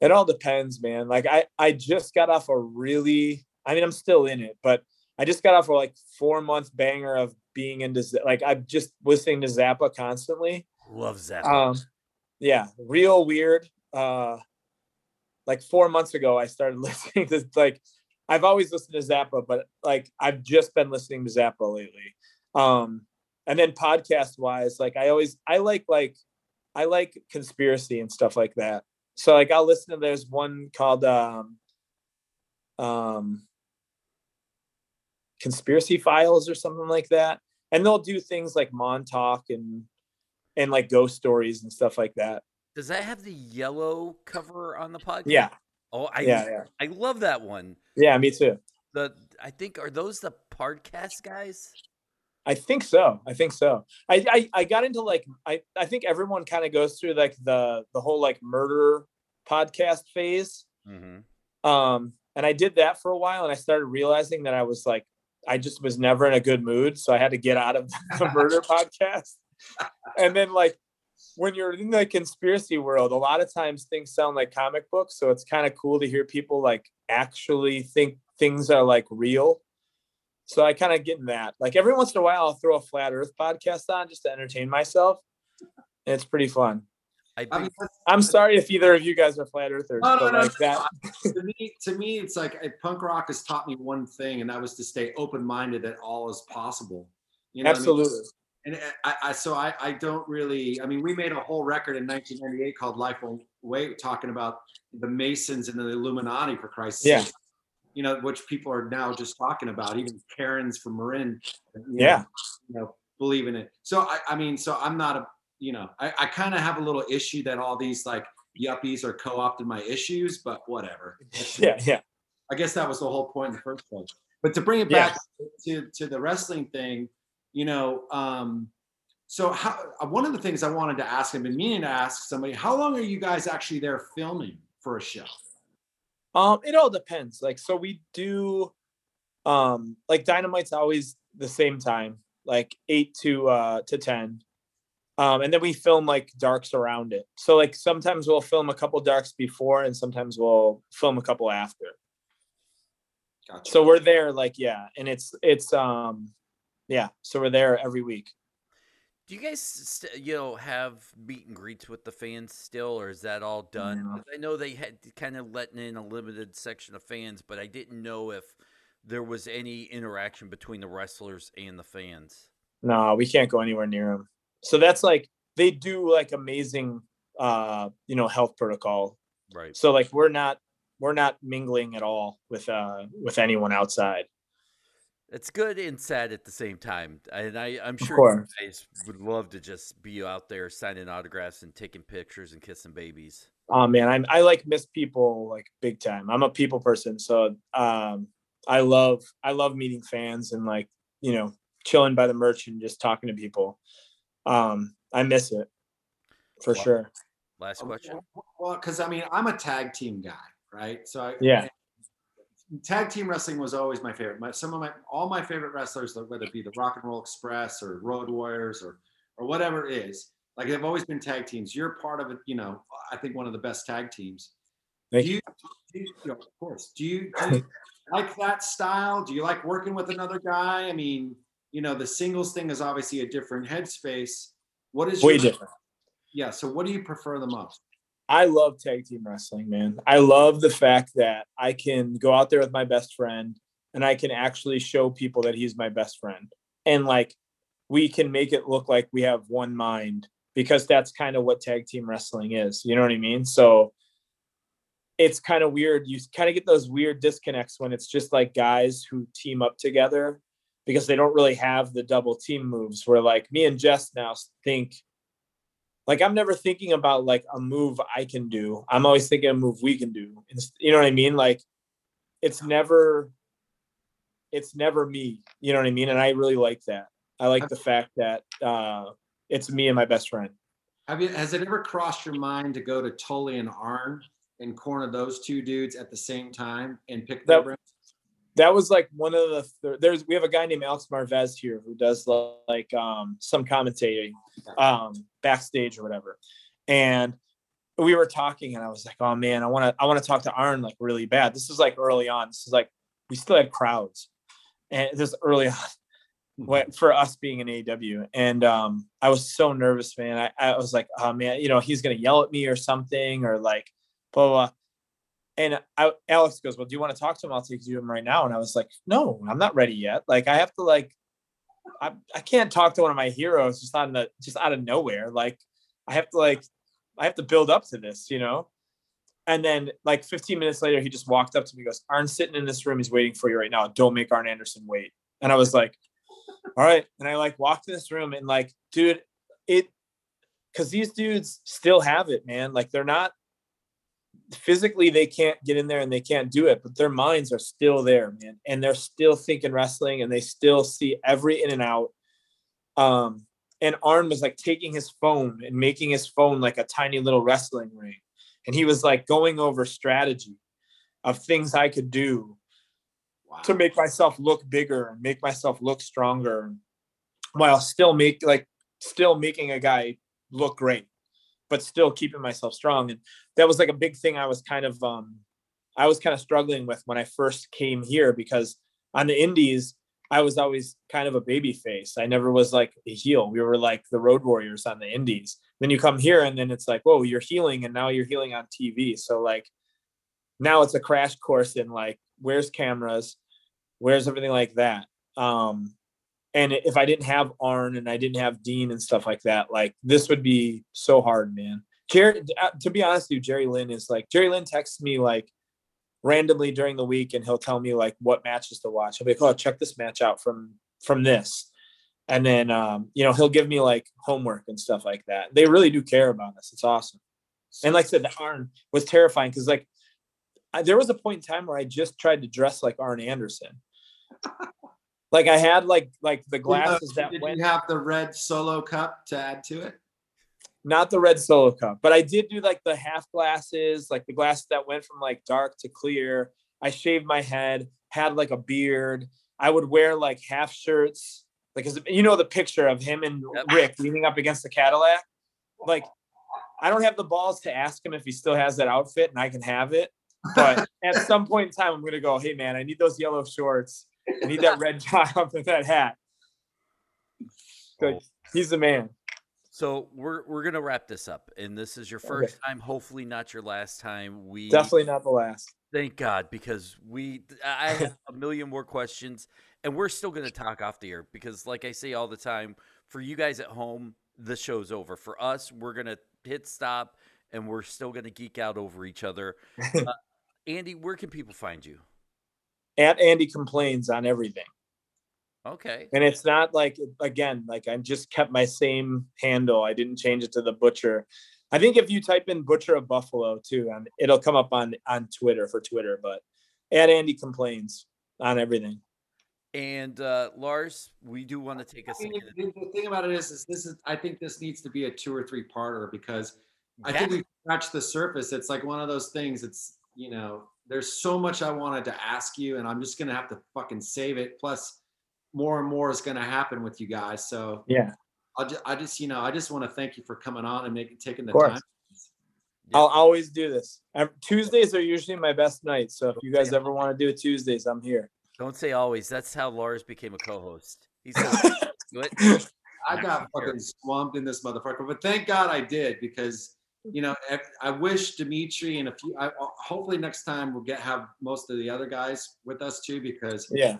Speaker 3: It all depends, man. Like I I just got off a really I mean I'm still in it, but I just got off a like four month banger of being into like I'm just listening to Zappa constantly.
Speaker 1: Love Zappa.
Speaker 3: Um, yeah, real weird. Uh, like four months ago, I started listening to like I've always listened to Zappa, but like I've just been listening to Zappa lately. Um, and then podcast wise, like I always I like like I like conspiracy and stuff like that. So like I'll listen to there's one called um um conspiracy files or something like that. And they'll do things like Montauk and and like ghost stories and stuff like that.
Speaker 1: Does that have the yellow cover on the podcast?
Speaker 3: Yeah.
Speaker 1: Oh, I yeah, yeah. I love that one.
Speaker 3: Yeah, me too.
Speaker 1: The I think are those the podcast guys?
Speaker 3: I think so. I think so. I I, I got into like I I think everyone kind of goes through like the the whole like murder podcast phase. Mm-hmm. Um, and I did that for a while, and I started realizing that I was like I just was never in a good mood, so I had to get out of the murder podcast. And then like when you're in the conspiracy world, a lot of times things sound like comic books. So it's kind of cool to hear people like actually think things are like real. So I kind of get in that. Like every once in a while, I'll throw a flat Earth podcast on just to entertain myself. And it's pretty fun.
Speaker 1: I
Speaker 4: I mean,
Speaker 1: think
Speaker 4: that's-
Speaker 3: I'm sorry if either of you guys are flat earthers,
Speaker 4: No, no, no,
Speaker 3: like that.
Speaker 4: to me, to me, it's like punk rock has taught me one thing, and that was to stay open minded that all is possible. You know, what I mean?
Speaker 3: Absolutely.
Speaker 4: And I, I so I, I don't really. I mean, we made a whole record in 1998 called "Life Won't Wait," talking about the Masons and the Illuminati, for Christ's
Speaker 3: Yeah.
Speaker 4: sake. You know, which people are now just talking about. Even Karens from Marin. you know,
Speaker 3: Yeah.
Speaker 4: You know, believe in it. So I, I mean, so I'm not a. You know, I, I kind of have a little issue that all these like yuppies are co-opting my issues, but whatever.
Speaker 3: Yeah. Yeah.
Speaker 4: I guess that was the whole point in the first place. But to bring it
Speaker 3: Yeah.
Speaker 4: back to to the wrestling thing, you know, um, so how uh, one of the things I wanted to ask, I've been meaning to ask somebody, how long are you guys actually there filming for a show?
Speaker 3: Um, it all depends. Like, so we do, um, like Dynamite's always the same time, like eight to uh to ten. Um, and then we film like darks around it. So like sometimes we'll film a couple darks before, and sometimes we'll film a couple after.
Speaker 4: Gotcha.
Speaker 3: So we're there, like yeah, and it's it's um, yeah. So we're there every week.
Speaker 1: Do you guys, st- you know, have meet and greets with the fans still, or is that all done?
Speaker 3: No.
Speaker 1: I know they had kind of letting in a limited section of fans, but I didn't know if there was any interaction between the wrestlers and the fans.
Speaker 3: No, we can't go anywhere near them. So that's like they do like amazing, uh, you know, health protocol
Speaker 1: Right.
Speaker 3: so like we're not we're not mingling at all with uh with anyone outside
Speaker 1: It's good and sad at the same time, and I, I'm sure you guys would love to just be out there signing autographs and taking pictures and kissing babies.
Speaker 3: oh man I'm, i like miss people like big time i'm a people person so um i love i love meeting fans and like you know chilling by the merch and just talking to people um i miss it for
Speaker 1: Wow.
Speaker 3: sure
Speaker 1: Last question.
Speaker 4: Well, because I mean, I'm a tag team guy, right? So I,
Speaker 3: Yeah.
Speaker 4: Tag team wrestling was always my favorite. My, some of my all my favorite wrestlers, whether it be the Rock and Roll Express or Road Warriors or or whatever it is, like they've always been tag teams. You're part of it. You know, I think one of the best tag teams.
Speaker 3: Thank
Speaker 4: do you, do you, you of course. Do you, do you like that style? Do you like working with another guy? I mean, you know, the singles thing is obviously a different headspace. What is
Speaker 3: way
Speaker 4: your,
Speaker 3: different
Speaker 4: Yeah. So, what do you prefer the most?
Speaker 3: I love tag team wrestling, man. I love the fact that I can go out there with my best friend and I can actually show people that he's my best friend. And like we can make it look like we have one mind because that's kind of what tag team wrestling is. You know what I mean? So it's kind of weird. You kind of get those weird disconnects when it's just like guys who team up together because they don't really have the double team moves where like me and Jess now think like I'm never thinking about like a move I can do. I'm always thinking a move we can do. You know what I mean? Like it's never it's never me. You know what I mean? And I really like that. I like the fact that uh it's me and my best friend.
Speaker 4: Have you has it ever crossed your mind to go to Tully and Arn and corner those two dudes at the same time and pick their
Speaker 3: That-
Speaker 4: brains?
Speaker 3: That was like one of the th- there's we have a guy named Alex Marvez here who does like um some commentating um backstage or whatever. And we were talking and I was like, oh man, I want to I want to talk to Arn like really bad. This is like early on. This is like we still had crowds. And this is early on what for us being an AEW. And um I was so nervous, man. I, I was like, oh man, you know, he's gonna yell at me or something, or like blah blah. blah. And I, Alex goes, Well, do you want to talk to him? I'll take you to him right now. And I was like, No, I'm not ready yet. Like I have to like I, I can't talk to one of my heroes just out of the just out of nowhere. Like I have to like I have to build up to this, you know. And then like 15 minutes later, he just walked up to me, goes, Arn's sitting in this room, he's waiting for you right now. Don't make Arn Anderson wait. And I was like, All right. And I like walked in this room and like, dude, it because these dudes still have it, man. Like they're not physically they can't get in there and they can't do it, but their minds are still there, man. And they're still thinking wrestling and they still see every in and out. Um, and Arn was like taking his phone and making his phone like a tiny little wrestling ring. And he was like going over strategy of things I could do
Speaker 4: Wow.
Speaker 3: to make myself look bigger and make myself look stronger while still make like still making a guy look great but still keeping myself strong and that was like a big thing i was kind of um i was kind of struggling with when i first came here because on the indies I was always kind of a baby face. I never was like a heel. We were like the road warriors on the indies. Then you come here and then it's like, whoa, you're heeling and now you're heeling on TV. So like now it's a crash course in like where's cameras, where's everything like that. Um and if I didn't have Arn and I didn't have Dean and stuff like that, like this would be so hard, man. Jerry, uh, to be honest with you, Jerry Lynn is like Jerry Lynn texts me like randomly during the week and he'll tell me like what matches to watch. He'll be like, oh, check this match out from from this. And then um, you know, he'll give me like homework and stuff like that. They really do care about us. It's awesome. And like I said, the Arn was terrifying because like I, there was a point in time where I just tried to dress like Arn Anderson. Like I had like like the glasses that
Speaker 4: did
Speaker 3: that
Speaker 4: you have the red solo cup to add to it?
Speaker 3: not the red solo cup, but I did do like the half glasses, like the glasses that went from like dark to clear. I shaved my head, had like a beard. I would wear like half shirts, like you know the picture of him and Rick leaning up against the Cadillac. Like, I don't have the balls to ask him if he still has that outfit, and I can have it. But at some point in time, I'm gonna go, hey man, I need those yellow shorts. I need that red top and that hat. So he's the man.
Speaker 1: So we're we're gonna wrap this up, and this is your first okay. time, hopefully not your last time. We
Speaker 3: definitely not the last.
Speaker 1: Thank God, because we I have a million more questions, and we're still gonna talk off the air because, like I say all the time, for you guys at home, the show's over. For us, we're gonna hit stop, and we're still gonna geek out over each other. Uh, Andy, where can people find you?
Speaker 3: At Andy complains on everything.
Speaker 1: Okay.
Speaker 3: And it's not like again, like I just kept my same handle. I didn't change it to the butcher. I think if you type in butcher of buffalo too, and it'll come up on on Twitter for Twitter, but at Andy complains on everything.
Speaker 1: And uh, Lars, we do want to take a second.
Speaker 4: The, the thing about it is, is this is I think this needs to be a two or three parter because I think we scratched the surface. It's like one of those things. It's you know, there's so much I wanted to ask you, and I'm just gonna have to fucking save it. Plus, more and more is going to happen with you guys. So
Speaker 3: yeah,
Speaker 4: I'll just, I just, you know, I just want to thank you for coming on and making, taking the time.
Speaker 3: I'll always do this. Tuesdays are usually my best nights. So if you guys ever want to do it Tuesdays, I'm here.
Speaker 1: Don't say always. That's how Lars became a co-host. He's
Speaker 4: I got fucking swamped in this motherfucker, but thank God I did because you know I wish Dimitri and a few. I, uh, hopefully next time we'll get have most of the other guys with us too because
Speaker 3: yeah,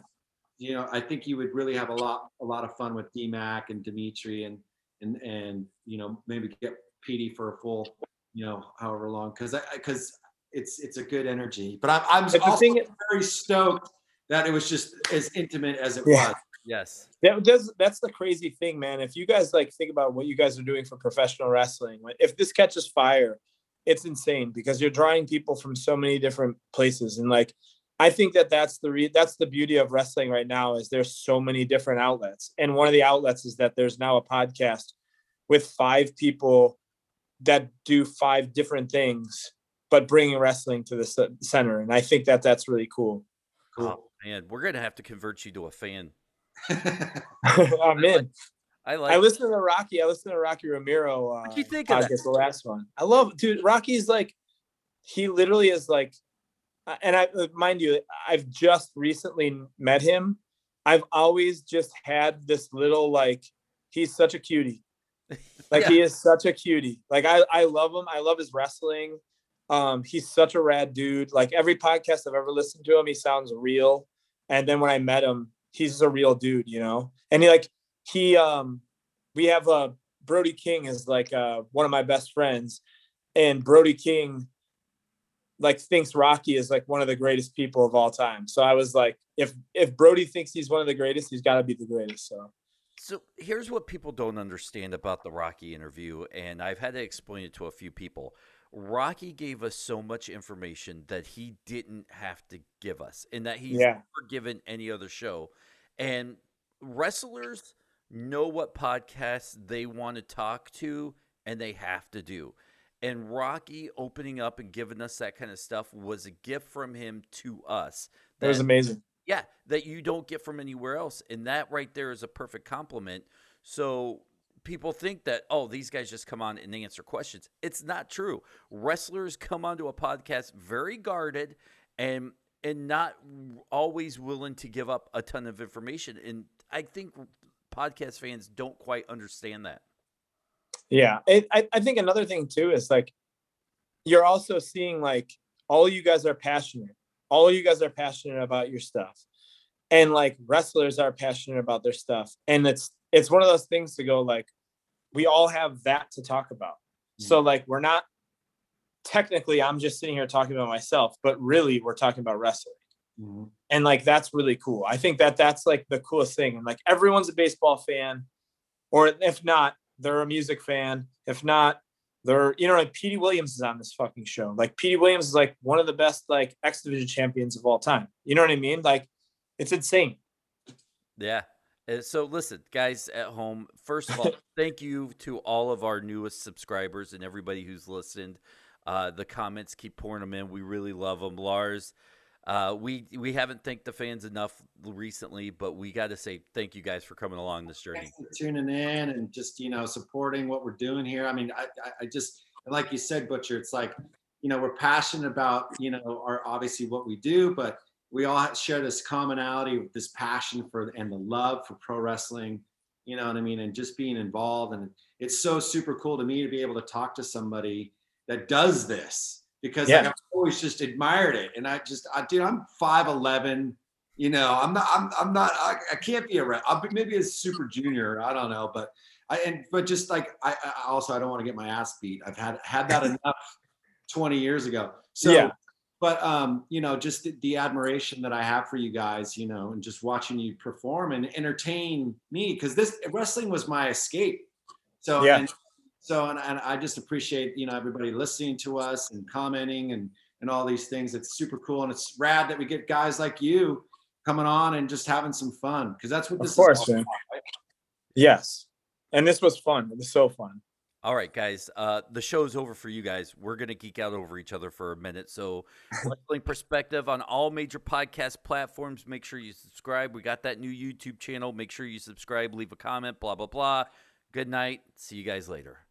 Speaker 4: you know, I think you would really have a lot a lot of fun with DMAC and Dimitri and and and you know maybe get Petey for a full you know however long because because it's it's a good energy. But I'm I'm also very stoked that it was just as intimate as it yeah. was.
Speaker 1: Yes.
Speaker 3: That does that's the crazy thing, man. If you guys like think about what you guys are doing for professional wrestling, if this catches fire, it's insane because you're drawing people from so many different places and like I think that that's the re- that's the beauty of wrestling right now is there's so many different outlets, and one of the outlets is that there's now a podcast with five people that do five different thing,s but bringing wrestling to the center, and I think that that's really cool.
Speaker 1: Cool, oh, man. We're gonna have to convert you to a fan.
Speaker 3: I'm in.
Speaker 1: I like.
Speaker 3: I listen to Rocky. I listen to Rocky Romero. Uh,
Speaker 1: what do you think of that?
Speaker 3: The last one. I love, dude. Rocky's like, he literally is like and I uh, mind you, I've just recently met him. I've always just had this little like he's such a cutie. Like yeah. he is such a cutie. Like I I love him. I love his wrestling. Um he's such a rad dude. Like every podcast I've ever listened to him, he sounds real. And then when I met him, he's a real dude, you know. And he like he um we have a uh, Brody King is like uh one of my best friends and Brody King like thinks Rocky is like one of the greatest people of all time. So I was like, if if Brody thinks he's one of the greatest, he's got to be the greatest. So.
Speaker 1: So here's what people don't understand about the Rocky interview, and I've had to explain it to a few people. Rocky gave us so much information that he didn't have to give us, and that he's yeah. never given any other show. And wrestlers know what podcasts they want to talk to, and they have to do. And Rocky opening up and giving us that kind of stuff was a gift from him to us.
Speaker 3: That, that was amazing.
Speaker 1: Yeah, that you don't get from anywhere else. And that right there is a perfect compliment. So people think that, oh, these guys just come on and answer questions. It's not true. Wrestlers come onto a podcast very guarded and and not always willing to give up a ton of information. And I think podcast fans don't quite understand that.
Speaker 3: Yeah, it, I I think another thing too is like you're also seeing like all you guys are passionate. All you guys are passionate about your stuff. And like wrestlers are passionate about their stuff. And it's it's one of those things to go like we all have that to talk about. Mm-hmm. So like we're not technically I'm just sitting here talking about myself, but really we're talking about wrestling. Mm-hmm. And like that's really cool. I think that that's like the coolest thing. And like everyone's a baseball fan, or if not, they're a music fan. If not, they're you know like Petey Williams is on this fucking show. Like Petey Williams is like one of the best like X Division champions of all time. You know what I mean? Like it's insane.
Speaker 1: Yeah. Uh, so listen, guys at home. First of all, thank you to all of our newest subscribers and everybody who's listened. Uh, the comments keep pouring them in. We really love them, Lars. Uh, we we haven't thanked the fans enough recently, but we got to say thank you guys for coming along this journey,
Speaker 4: tuning in, and just you know supporting what we're doing here. I mean, I I just like you said, Butcher. It's like you know we're passionate about you know our obviously what we do, but we all share this commonality, with this passion for and the love for pro wrestling. You know what I mean, and just being involved, and it's so super cool to me to be able to talk to somebody that does this because yeah. like, I've always just admired it. And I just, I, dude, I'm 5'11. You know, I'm not, I'm, I'm not, I, I can't be a, I'll be maybe a super junior. I don't know, but I, and, but just like, I, I also, I don't want to get my ass beat. I've had, had that enough 20 years ago. So, yeah. But, um, you know, just the, the admiration that I have for you guys, you know, and just watching you perform and entertain me because this wrestling was my escape. So, yeah. And, so and, and i just appreciate you know everybody listening to us and commenting and and all these things it's super cool and it's rad that we get guys like you coming on and just having some fun because that's what this
Speaker 3: of course,
Speaker 4: is
Speaker 3: man. right? yes and this was fun it was so fun
Speaker 1: all right, guys. Uh, the show's over for you guys. We're gonna geek out over each other for a minute. So, wrestling perspective on all major podcast platforms. Make sure you subscribe. We got that new YouTube channel. Make sure you subscribe. Leave a comment. Blah blah blah. Good night. See you guys later.